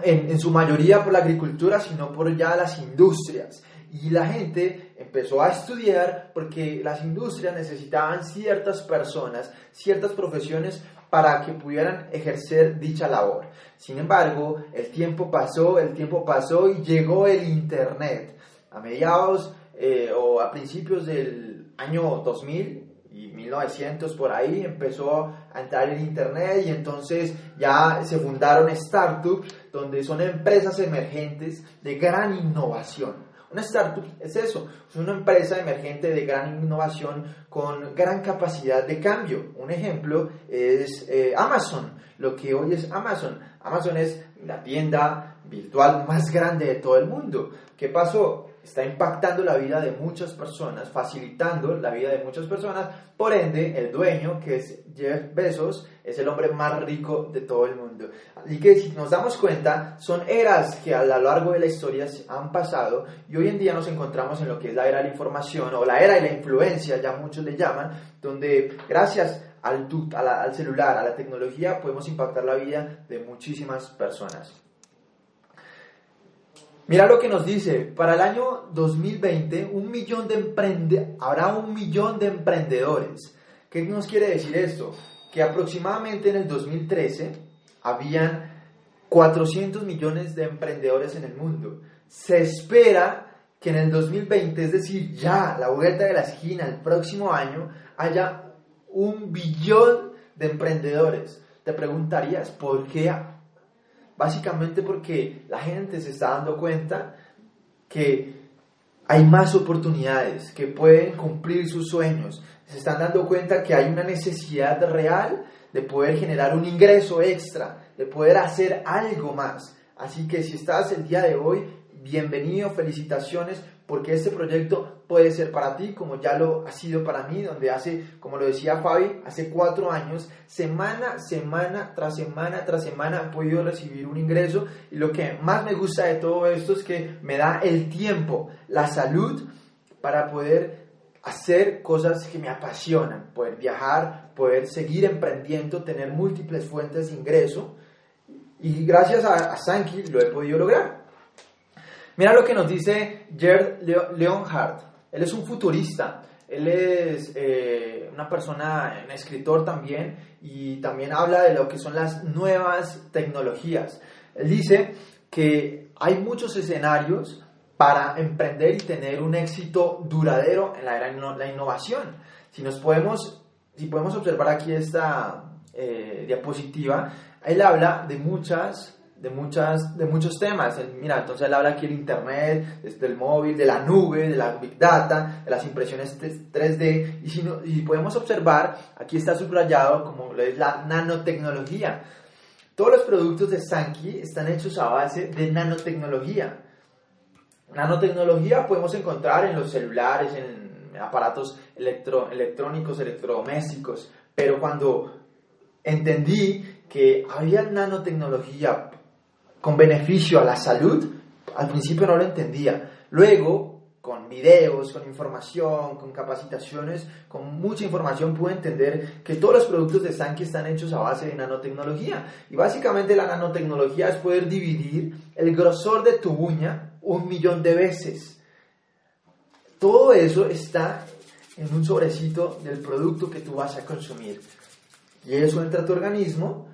Speaker 2: en, en su mayoría por la agricultura, sino por ya las industrias. Y la gente empezó a estudiar porque las industrias necesitaban ciertas personas, ciertas profesiones para que pudieran ejercer dicha labor. Sin embargo, el tiempo pasó, el tiempo pasó y llegó el Internet. A mediados eh, o a principios del año 2000 y 1900 por ahí empezó a entrar el Internet y entonces ya se fundaron startups donde son empresas emergentes de gran innovación. Una startup es eso, es una empresa emergente de gran innovación con gran capacidad de cambio. Un ejemplo es eh, Amazon, lo que hoy es Amazon. Amazon es la tienda virtual más grande de todo el mundo. ¿Qué pasó? Está impactando la vida de muchas personas, facilitando la vida de muchas personas. Por ende, el dueño, que es Jeff Bezos, es el hombre más rico de todo el mundo. Así que si nos damos cuenta, son eras que a lo largo de la historia han pasado y hoy en día nos encontramos en lo que es la era de la información o la era de la influencia, ya muchos le llaman, donde gracias al, al celular, a la tecnología, podemos impactar la vida de muchísimas personas. Mira lo que nos dice, para el año 2020 un millón de emprende habrá un millón de emprendedores ¿Qué nos quiere decir esto? Que aproximadamente en el 2013 habían 400 millones de emprendedores en el mundo. Se espera que en el 2020, es decir, ya la vuelta de la esquina, el próximo año, haya un billón de emprendedores. Te preguntarías, ¿por qué? Básicamente porque la gente se está dando cuenta que hay más oportunidades, que pueden cumplir sus sueños. Se están dando cuenta que hay una necesidad real de poder generar un ingreso extra, de poder hacer algo más. Así que si estás el día de hoy, bienvenido, felicitaciones, porque este proyecto puede ser para ti, como ya lo ha sido para mí, donde hace, como lo decía Fabi, hace cuatro años, semana, semana, tras semana, tras semana, he podido recibir un ingreso. Y lo que más me gusta de todo esto es que me da el tiempo, la salud, para poder hacer cosas que me apasionan, poder viajar, poder seguir emprendiendo, tener múltiples fuentes de ingreso. Y gracias a, a Sankey lo he podido lograr. Mira lo que nos dice Gerd Leonhardt. Él es un futurista. Él es eh, una persona, un escritor también, y también habla de lo que son las nuevas tecnologías. Él dice que hay muchos escenarios para emprender y tener un éxito duradero en la era de la innovación. Si nos podemos, si podemos observar aquí esta eh, diapositiva, él habla de muchas de, muchas, de muchos temas. Mira, entonces él habla aquí del Internet, del móvil, de la nube, de la Big Data, de las impresiones 3D. Y si, y podemos observar, aquí está subrayado como es la nanotecnología. Todos los productos de Sankey están hechos a base de nanotecnología. Nanotecnología podemos encontrar en los celulares, en aparatos electro, electrónicos, electrodomésticos, pero cuando entendí que había nanotecnología con beneficio a la salud, al principio no lo entendía. Luego, con videos, con información, con capacitaciones, con mucha información pude entender que todos los productos de Sankey están hechos a base de nanotecnología. Y básicamente la nanotecnología es poder dividir el grosor de tu uña un millón de veces. Todo eso está en un sobrecito del producto que tú vas a consumir. Y eso entra a tu organismo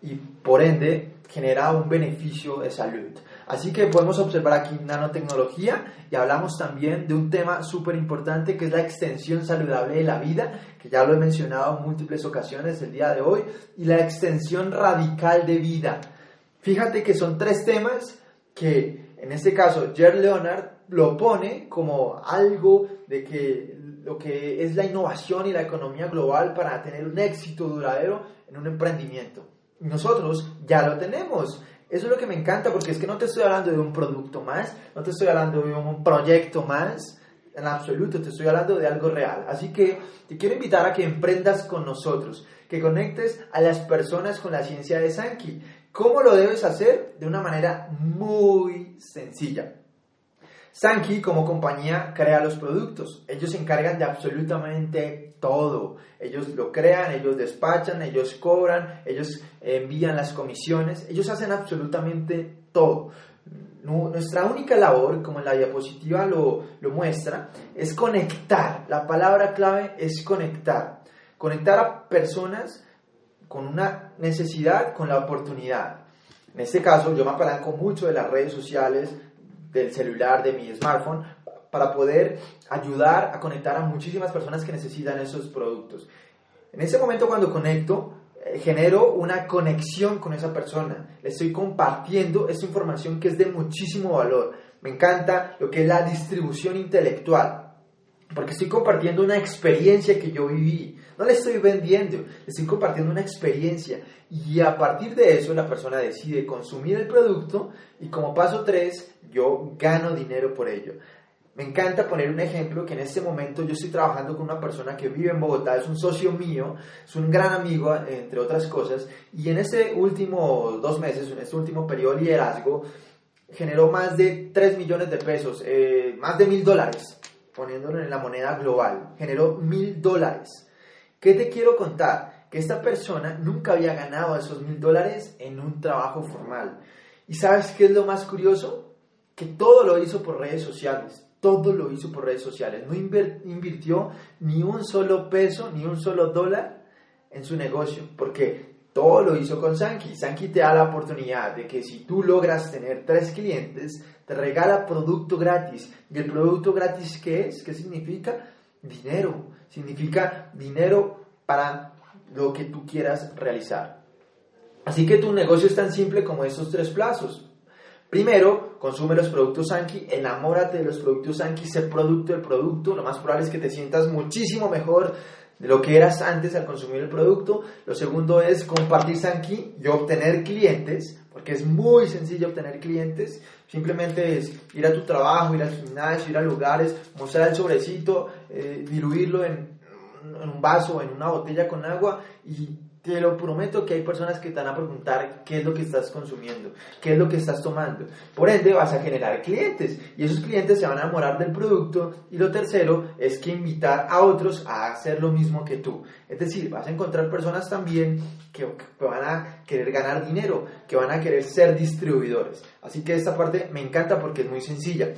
Speaker 2: y por ende genera un beneficio de salud. Así que podemos observar aquí nanotecnología y hablamos también de un tema súper importante que es la extensión saludable de la vida, que ya lo he mencionado en múltiples ocasiones el día de hoy, y la extensión radical de vida. Fíjate que son tres temas que en este caso Jer Leonard lo pone como algo de que lo que es la innovación y la economía global para tener un éxito duradero en un emprendimiento nosotros ya lo tenemos. Eso es lo que me encanta porque es que no te estoy hablando de un producto más, no te estoy hablando de un proyecto más, en absoluto, te estoy hablando de algo real. Así que te quiero invitar a que emprendas con nosotros, que conectes a las personas con la ciencia de Sankey. ¿Cómo lo debes hacer? De una manera muy sencilla. Sankey como compañía crea los productos. Ellos se encargan de absolutamente todo. Ellos lo crean, ellos despachan, ellos cobran, ellos envían las comisiones, ellos hacen absolutamente todo. Nuestra única labor, como en la diapositiva lo, muestra, es conectar. La palabra clave es conectar. Conectar a personas con una necesidad, con la oportunidad. En este caso, yo me apalanco mucho de las redes sociales, del celular, de mi smartphone, para poder ayudar a conectar a muchísimas personas que necesitan esos productos. En ese momento cuando conecto, eh, genero una conexión con esa persona. Le estoy compartiendo esa información que es de muchísimo valor. Me encanta lo que es la distribución intelectual. Porque estoy compartiendo una experiencia que yo viví. No le estoy vendiendo, le estoy compartiendo una experiencia. Y a partir de eso la persona decide consumir el producto y como paso tres, yo gano dinero por ello. Me encanta poner un ejemplo que en este momento yo estoy trabajando con una persona que vive en Bogotá, es un socio mío, es un gran amigo, entre otras cosas, y en este último dos meses, en este último periodo de liderazgo, generó más de 3 millones de pesos, eh, más de mil dólares, poniéndolo en la moneda global, generó mil dólares. ¿Qué te quiero contar? Que esta persona nunca había ganado esos mil dólares en un trabajo formal. ¿Y sabes qué es lo más curioso? Que todo lo hizo por redes sociales todo lo hizo por redes sociales. No invirtió ni un solo peso, ni un solo dólar en su negocio, porque todo lo hizo con Sanki. Sanki te da la oportunidad de que si tú logras tener tres clientes, te regala producto gratis. ¿Y el producto gratis qué es? ¿Qué significa? Dinero. Significa dinero para lo que tú quieras realizar. Así que tu negocio es tan simple como esos tres plazos. Primero, consume los productos Sanki, enamórate de los productos Sanki, sé producto del producto. Lo más probable es que te sientas muchísimo mejor de lo que eras antes al consumir el producto. Lo segundo es compartir Sanki y obtener clientes, porque es muy sencillo obtener clientes. Simplemente es ir a tu trabajo, ir al gimnasio, ir a lugares, mostrar el sobrecito, eh, diluirlo en, en un vaso, en una botella con agua y te lo prometo que hay personas que te van a preguntar qué es lo que estás consumiendo, qué es lo que estás tomando. Por ende, vas a generar clientes y esos clientes se van a enamorar del producto. Y lo tercero es que invitar a otros a hacer lo mismo que tú. Es decir, vas a encontrar personas también que, que van a querer ganar dinero, que van a querer ser distribuidores. Así que esta parte me encanta porque es muy sencilla.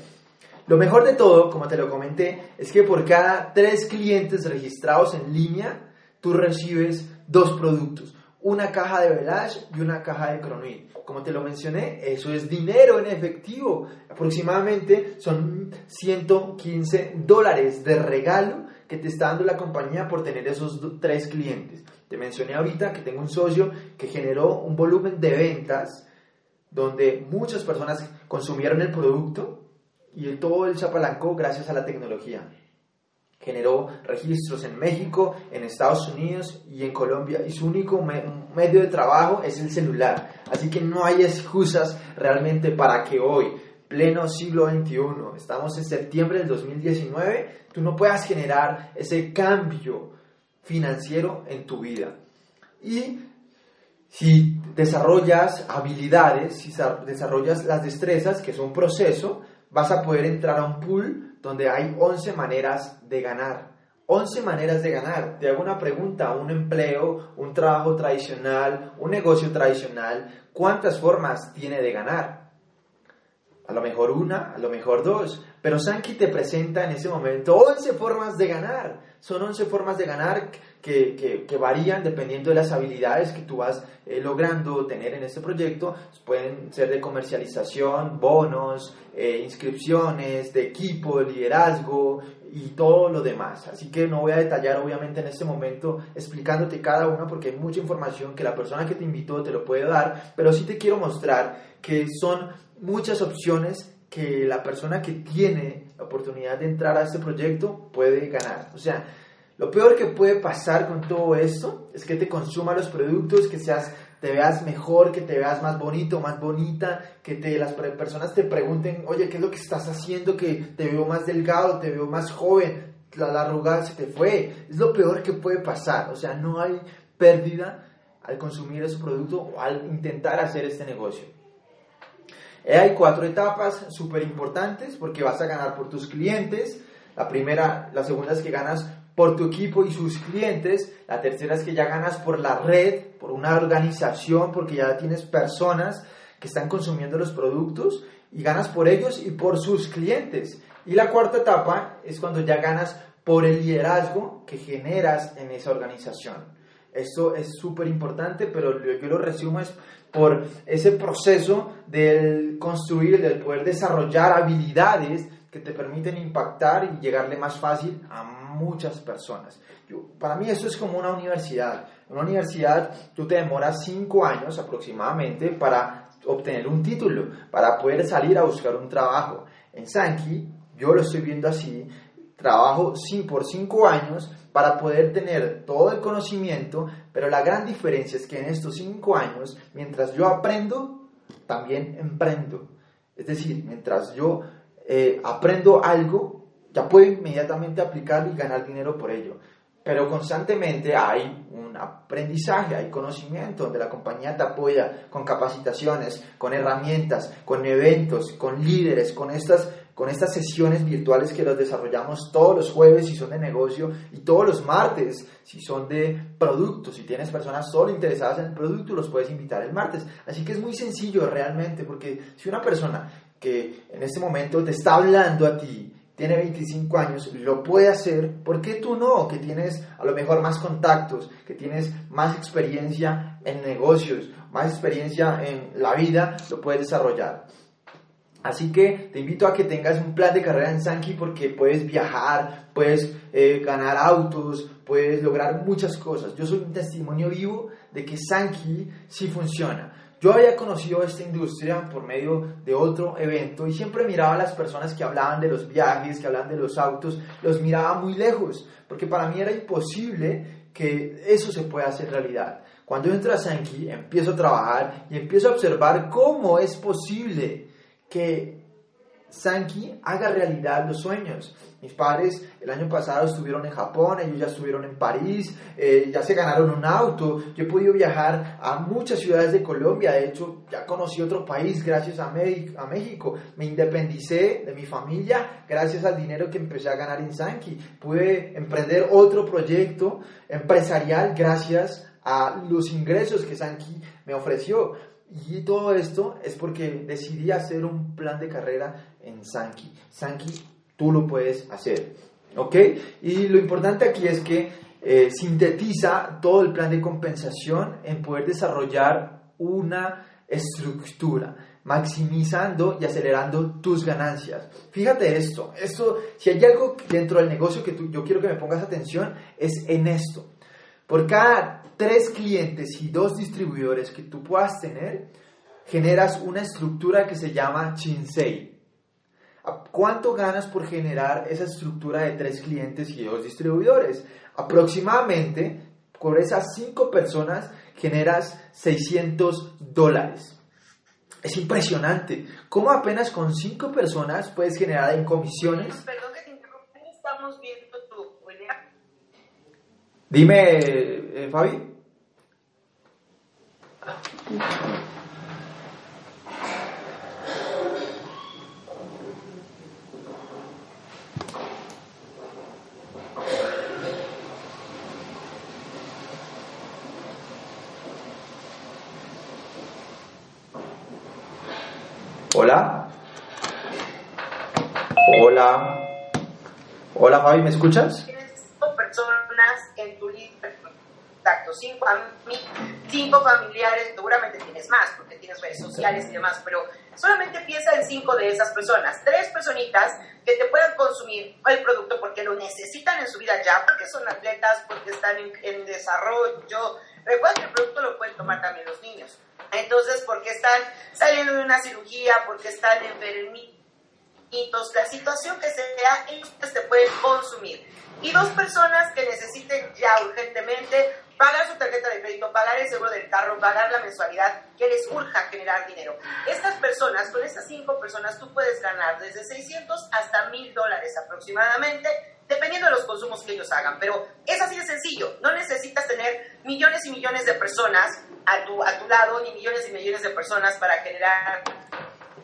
Speaker 2: Lo mejor de todo, como te lo comenté, es que por cada tres clientes registrados en línea, tú recibes dos productos, una caja de Velage y una caja de Cronuit. Como te lo mencioné, eso es dinero en efectivo. Aproximadamente son 115 dólares de regalo que te está dando la compañía por tener esos tres clientes. Te mencioné ahorita que tengo un socio que generó un volumen de ventas donde muchas personas consumieron el producto y todo él se apalancó gracias a la tecnología generó registros en México, en Estados Unidos y en Colombia y su único medio de trabajo es el celular. Así que no hay excusas realmente para que hoy, pleno siglo XXI, estamos en septiembre del 2019, tú no puedas generar ese cambio financiero en tu vida. Y si desarrollas habilidades, si desarrollas las destrezas, que es un proceso, vas a poder entrar a un pool donde hay 11 maneras de ganar. 11 maneras de ganar. Te hago una pregunta, un empleo, un trabajo tradicional, un negocio tradicional, ¿cuántas formas tiene de ganar? A lo mejor una, a lo mejor dos, pero Sankey te presenta en ese momento 11 formas de ganar. Son 11 formas de ganar que, que, varían dependiendo de las habilidades que tú vas eh, logrando tener en este proyecto. Pueden ser de comercialización, bonos, eh, inscripciones, de equipo, de liderazgo y todo lo demás. Así que no voy a detallar obviamente en este momento explicándote cada una porque hay mucha información que la persona que te invitó te lo puede dar, pero sí te quiero mostrar que son muchas opciones que la persona que tiene la oportunidad de entrar a este proyecto puede ganar. O sea, lo peor que puede pasar con todo esto es que te consuma los productos, que seas, te veas mejor, que te veas más bonito, más bonita, que te, las personas te pregunten, oye, ¿qué es lo que estás haciendo? Que te veo más delgado, te veo más joven, la, la arruga se te fue. Es lo peor que puede pasar. O sea, no hay pérdida al consumir ese producto o al intentar hacer este negocio. Eh, hay cuatro etapas súper importantes porque vas a ganar por tus clientes. La primera, la segunda es que ganas por tu equipo y sus clientes. La tercera es que ya ganas por la red, por una organización, porque ya tienes personas que están consumiendo los productos y ganas por ellos y por sus clientes. Y la cuarta etapa es cuando ya ganas por el liderazgo que generas en esa organización. Esto es súper importante, pero yo lo resumo es por ese proceso del construir, del poder desarrollar habilidades que te permiten impactar y llegarle más fácil a muchas personas. Yo, para mí eso es como una universidad. Una universidad tú te demoras cinco años aproximadamente para obtener un título, para poder salir a buscar un trabajo. En Sankey, yo lo estoy viendo así, trabajo por cinco años para poder tener todo el conocimiento, pero la gran diferencia es que en estos cinco años, mientras yo aprendo, también emprendo. Es decir, mientras yo eh, aprendo algo, ya puedo inmediatamente aplicarlo y ganar dinero por ello. Pero constantemente hay un aprendizaje, hay conocimiento, donde la compañía te apoya con capacitaciones, con herramientas, con eventos, con líderes, con estas con estas sesiones virtuales que las desarrollamos todos los jueves si son de negocio y todos los martes si son de productos. Si tienes personas solo interesadas en el producto, los puedes invitar el martes. Así que es muy sencillo realmente, porque si una persona que en este momento te está hablando a ti, tiene 25 años, lo puede hacer, ¿por qué tú no? Que tienes a lo mejor más contactos, que tienes más experiencia en negocios, más experiencia en la vida, lo puedes desarrollar. Así que te invito a que tengas un plan de carrera en Sankey porque puedes viajar, puedes eh, ganar autos, puedes lograr muchas cosas. Yo soy un testimonio vivo de que Sankey sí funciona. Yo había conocido esta industria por medio de otro evento y siempre miraba a las personas que hablaban de los viajes, que hablaban de los autos, los miraba muy lejos, porque para mí era imposible que eso se pueda hacer realidad. Cuando entro a Sankey, empiezo a trabajar y empiezo a observar cómo es posible que Sankey haga realidad los sueños. Mis padres el año pasado estuvieron en Japón, ellos ya estuvieron en París, eh, ya se ganaron un auto. Yo he podido viajar a muchas ciudades de Colombia, de hecho ya conocí otro país gracias a, a México. Me independicé de mi familia gracias al dinero que empecé a ganar en Sankey. Pude emprender otro proyecto empresarial gracias a los ingresos que Sankey me ofreció. Y todo esto es porque decidí hacer un plan de carrera en Sankey. Sankey tú lo puedes hacer. ¿Ok? Y lo importante aquí es que eh, sintetiza todo el plan de compensación en poder desarrollar una estructura, maximizando y acelerando tus ganancias. Fíjate esto, esto, si hay algo dentro del negocio que tú, yo quiero que me pongas atención, es en esto. Por cada tres clientes y dos distribuidores que tú puedas tener, generas una estructura que se llama Chinsei. ¿Cuánto ganas por generar esa estructura de tres clientes y dos distribuidores? Aproximadamente, por esas cinco personas, generas 600 dólares. Es impresionante. ¿Cómo apenas con cinco personas puedes generar en comisiones?
Speaker 1: Perdón que te interrumpa, estamos viendo tu.
Speaker 2: Dime, eh, Fabi. Hola. Hola. Hola Fabi, ¿me escuchas?
Speaker 1: Personas en tu lista contactos, cinco, cinco familiares, seguramente tienes más porque tienes redes sociales y demás, pero solamente piensa en cinco de esas personas, tres personitas que te puedan consumir el producto porque lo necesitan en su vida ya, porque son atletas, porque están en, en desarrollo. Recuerda que el producto lo pueden tomar también los niños. Entonces, porque están saliendo de una cirugía, porque están enfermitos, la situación que sea, ellos te pueden consumir. Y dos personas que necesiten ya urgentemente pagar su tarjeta de crédito, pagar el seguro del carro, pagar la mensualidad, que les urja generar dinero. Estas personas, con estas cinco personas, tú puedes ganar desde 600 hasta 1000 dólares aproximadamente, dependiendo de los consumos que ellos hagan. Pero es así de sencillo. No necesitas tener millones y millones de personas a tu, a tu lado, ni millones y millones de personas para generar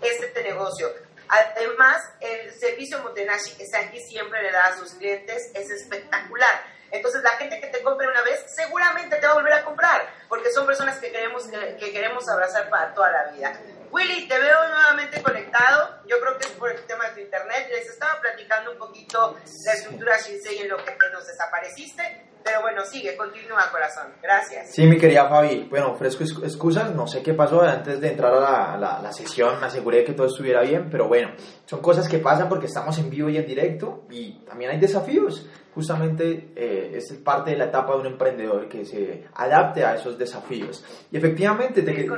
Speaker 1: este negocio. Además, el servicio Motenashi que Sanki siempre le da a sus clientes es espectacular. Entonces, la gente que te compre una vez seguramente te va a volver a comprar, porque son personas que queremos, que, que queremos abrazar para toda la vida. Willy, te veo nuevamente conectado. Yo creo que es por el tema de tu internet. Les estaba platicando un poquito la estructura Shinsei en lo que te nos desapareciste. Pero bueno, sigue, continúa, corazón. Gracias.
Speaker 2: Sí, mi querida Fabi. Bueno, ofrezco ex- excusas. No sé qué pasó antes de entrar a la, la- la sesión. Me aseguré que todo estuviera bien. Pero bueno, son cosas que pasan porque estamos en vivo y en directo. Y también hay desafíos. Justamente eh, es parte de la etapa de un emprendedor que se adapte a esos desafíos. Y efectivamente, te,
Speaker 1: Sí,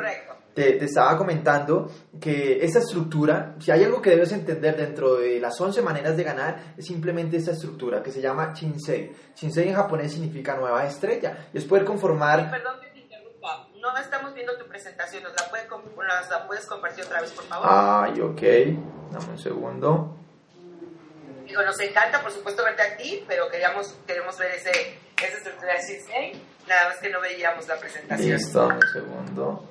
Speaker 2: te, te estaba comentando que esa estructura, si hay algo que debes entender dentro de las 11 maneras de ganar, es simplemente esa estructura que se llama Shinsei. Shinsei en japonés significa nueva estrella y es poder conformar...
Speaker 1: Perdón que te interrumpa. No estamos viendo tu presentación. ¿Nos la, nos la puedes compartir otra vez, por favor?
Speaker 2: Ay, ok, dame un segundo.
Speaker 1: Digo, nos encanta, por supuesto, verte aquí, pero queríamos, queremos ver ese, esa estructura de Shinsei. Nada más que no veíamos la presentación.
Speaker 2: Listo, un segundo.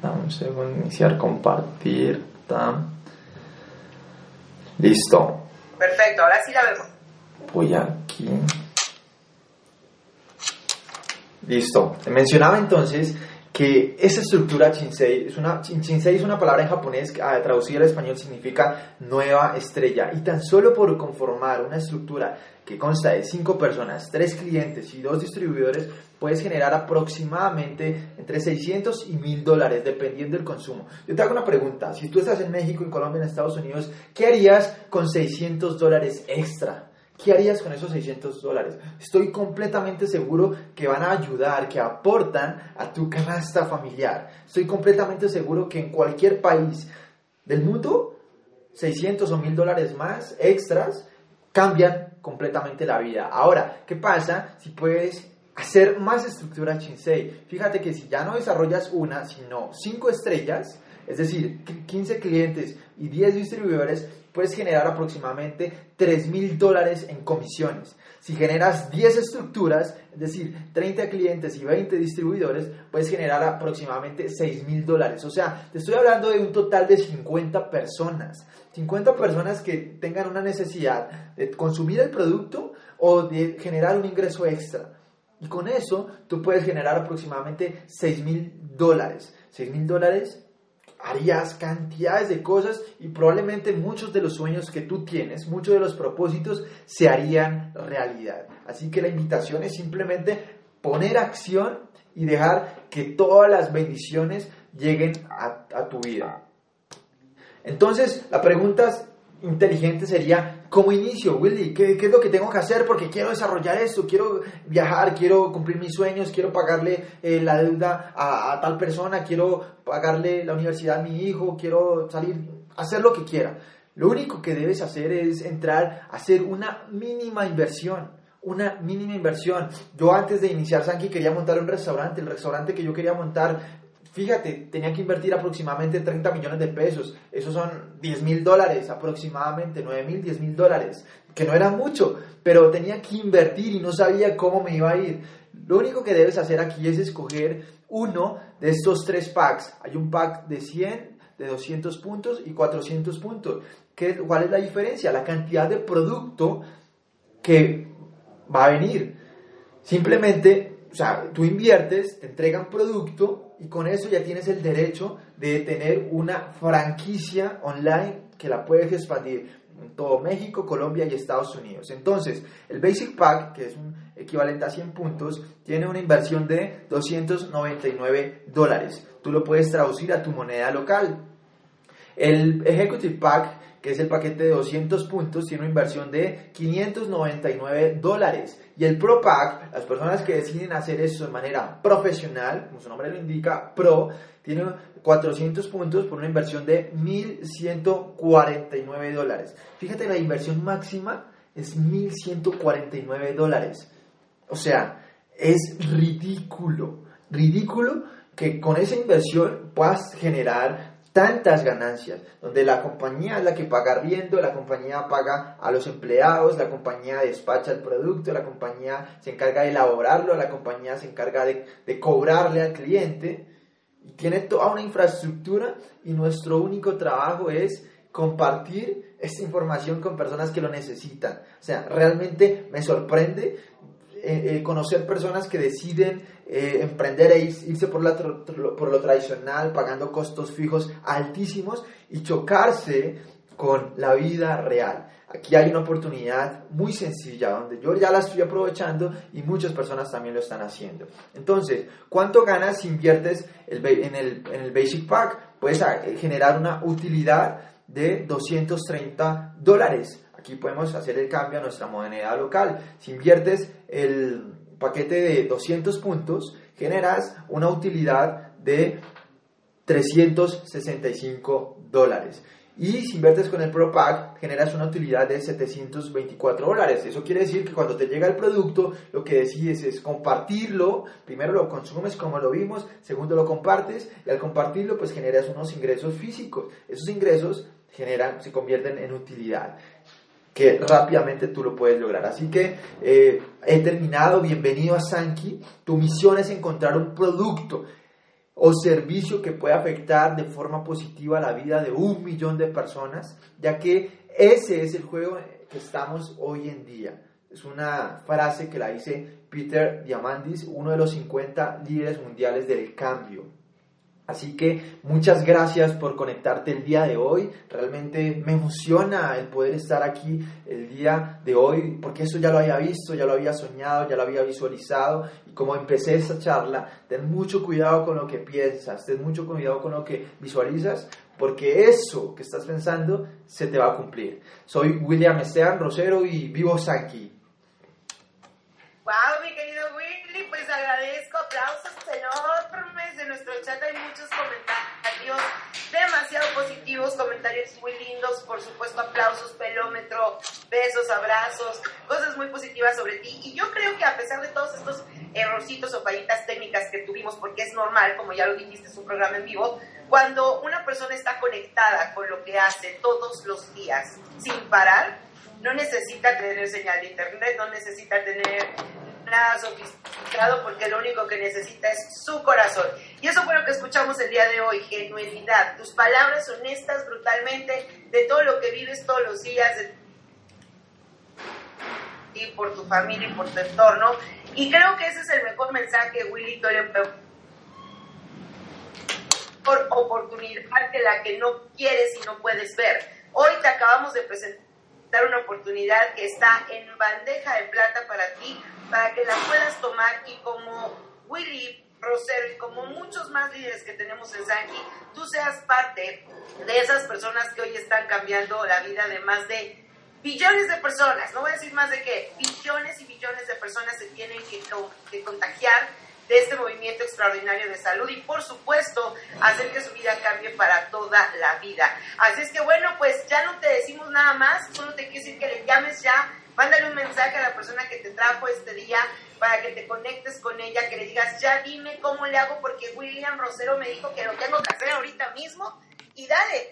Speaker 2: Dame un segundo, iniciar, compartir. Tam. Listo,
Speaker 1: Perfecto, ahora sí la vemos.
Speaker 2: voy aquí. Listo. Mencionaba entonces que esa estructura Shinsei, es una, Shinsei es una palabra en japonés que a traducir al español significa nueva estrella. Y tan solo por conformar una estructura que consta de cinco personas, tres clientes y dos distribuidores, puedes generar aproximadamente entre 600 y 1000 dólares, dependiendo del consumo. Yo te hago una pregunta, si tú estás en México, en Colombia, en Estados Unidos, ¿qué harías con 600 dólares extra? ¿Qué harías con esos 600 dólares? Estoy completamente seguro que van a ayudar, que aportan a tu canasta familiar. Estoy completamente seguro que en cualquier país del mundo, 600 o 1000 dólares más extras cambian completamente la vida. Ahora, ¿qué pasa si puedes hacer más estructura Shinsei? Fíjate que si ya no desarrollas una, sino cinco estrellas, es decir, 15 clientes y 10 distribuidores, puedes generar aproximadamente 3 mil dólares en comisiones. Si generas 10 estructuras, es decir, 30 clientes y 20 distribuidores, puedes generar aproximadamente 6 mil dólares. O sea, te estoy hablando de un total de 50 personas. 50 personas que tengan una necesidad de consumir el producto o de generar un ingreso extra. Y con eso tú puedes generar aproximadamente 6 mil dólares. 6 mil dólares harías cantidades de cosas y probablemente muchos de los sueños que tú tienes, muchos de los propósitos se harían realidad. Así que la invitación es simplemente poner acción y dejar que todas las bendiciones lleguen a, tu vida. Entonces, la pregunta inteligente sería, ¿cómo inicio, Willy? ¿Qué, es lo que tengo que hacer? Porque quiero desarrollar esto, quiero viajar, quiero cumplir mis sueños, quiero pagarle eh, la deuda a, tal persona, quiero pagarle la universidad a mi hijo, quiero salir, hacer lo que quiera. Lo único que debes hacer es entrar hacer una mínima inversión una mínima inversión. Yo antes de iniciar Sanki quería montar un restaurante. El restaurante que yo quería montar Fíjate, tenía que invertir aproximadamente 30 millones de pesos. Esos son 10 mil dólares aproximadamente, 9 mil, 10 mil dólares. Que no era mucho, pero tenía que invertir y no sabía cómo me iba a ir. Lo único que debes hacer aquí es escoger uno de estos tres packs. Hay un pack de 100, de 200 puntos y 400 puntos. ¿Qué, ¿Cuál es la diferencia? La cantidad de producto que va a venir. Simplemente, o sea, tú inviertes, te entregan producto y con eso ya tienes el derecho de tener una franquicia online que la puedes expandir en todo México, Colombia y Estados Unidos. Entonces, el Basic Pack, que es un equivalente a 100 puntos, tiene una inversión de 299 dólares. Tú lo puedes traducir a tu moneda local. El Executive Pack que es el paquete de 200 puntos, tiene una inversión de 599 dólares. Y el Pro Pack, las personas que deciden hacer eso de manera profesional, como su nombre lo indica, Pro, tiene 400 puntos por una inversión de 1.149 dólares. Fíjate, la inversión máxima es 1.149 dólares. O sea, es ridículo, ridículo que con esa inversión puedas generar tantas ganancias, donde la compañía es la que paga riendo, la compañía paga a los empleados, la compañía despacha el producto, la compañía se encarga de elaborarlo, la compañía se encarga de, cobrarle al cliente, y tiene toda una infraestructura y nuestro único trabajo es compartir esta información con personas que lo necesitan. O sea, realmente me sorprende eh, eh, conocer personas que deciden eh, emprender e irse por, la, lo tradicional, pagando costos fijos altísimos y chocarse con la vida real. Aquí hay una oportunidad muy sencilla donde yo ya la estoy aprovechando y muchas personas también lo están haciendo. Entonces, ¿cuánto ganas si inviertes en, el, en el Basic Pack? Puedes ah, generar una utilidad de 230 dólares. Aquí podemos hacer el cambio a nuestra moneda local. Si inviertes el paquete de 200 puntos, generas una utilidad de 365 dólares. Y si inviertes con el Pro Pack, generas una utilidad de 724 dólares. Eso quiere decir que cuando te llega el producto, lo que decides es compartirlo. Primero lo consumes como lo vimos, segundo lo compartes y al compartirlo pues generas unos ingresos físicos. Esos ingresos generan, se convierten en utilidad que rápidamente tú lo puedes lograr. Así que eh, he terminado, bienvenido a Sanki. Tu misión es encontrar un producto o servicio que pueda afectar de forma positiva la vida de un millón de personas, ya que ese es el juego que estamos hoy en día. Es una frase que la dice Peter Diamandis, uno de los 50 líderes mundiales del cambio. Así que muchas gracias por conectarte el día de hoy. Realmente me emociona el poder estar aquí el día de hoy, porque eso ya lo había visto, ya lo había soñado, ya lo había visualizado. Y como empecé esta charla, ten mucho cuidado con lo que piensas, ten mucho cuidado con lo que visualizas, porque eso que estás pensando se te va a cumplir. Soy William Esteban Rosero y vivo Sanki.
Speaker 1: Wow, mi querido Willy, pues agradezco aplausos enormes nuestro chat. Hay muchos comentarios demasiado positivos, comentarios muy lindos, por supuesto aplausos, pelómetro, besos, abrazos, cosas muy positivas sobre ti. Y yo creo que a pesar de todos estos errorcitos o fallitas técnicas que tuvimos, porque es normal, como ya lo dijiste, es un programa en vivo, cuando una persona está conectada con lo que hace todos los días sin parar, no necesita tener señal de internet, no necesita tener nada sofisticado porque lo único que necesita es su corazón. Y eso fue lo que escuchamos el día de hoy, genuinidad, tus palabras honestas brutalmente de todo lo que vives todos los días, y por tu familia y por tu entorno. Y creo que ese es el mejor mensaje, Willy Torio, por oportunidad que la que no quieres y no puedes ver. Hoy te acabamos de presentar una oportunidad que está en bandeja de plata para ti, para que la puedas tomar y como Willy Rosero y como muchos más líderes que tenemos en Sanji, tú seas parte de esas personas que hoy están cambiando la vida de más de billones de personas, no voy a decir más de qué, billones y billones de personas se tienen que, que contagiar de este movimiento extraordinario de salud y por supuesto hacer que su vida cambie para toda la vida. Así es que bueno, pues ya no te decimos nada más, solo te quiero decir que le llames ya, mándale un mensaje a la persona que te trajo este día para que te conectes con ella, que le digas, ya dime cómo le hago porque William Rosero me dijo que lo tengo que hacer ahorita mismo y dale,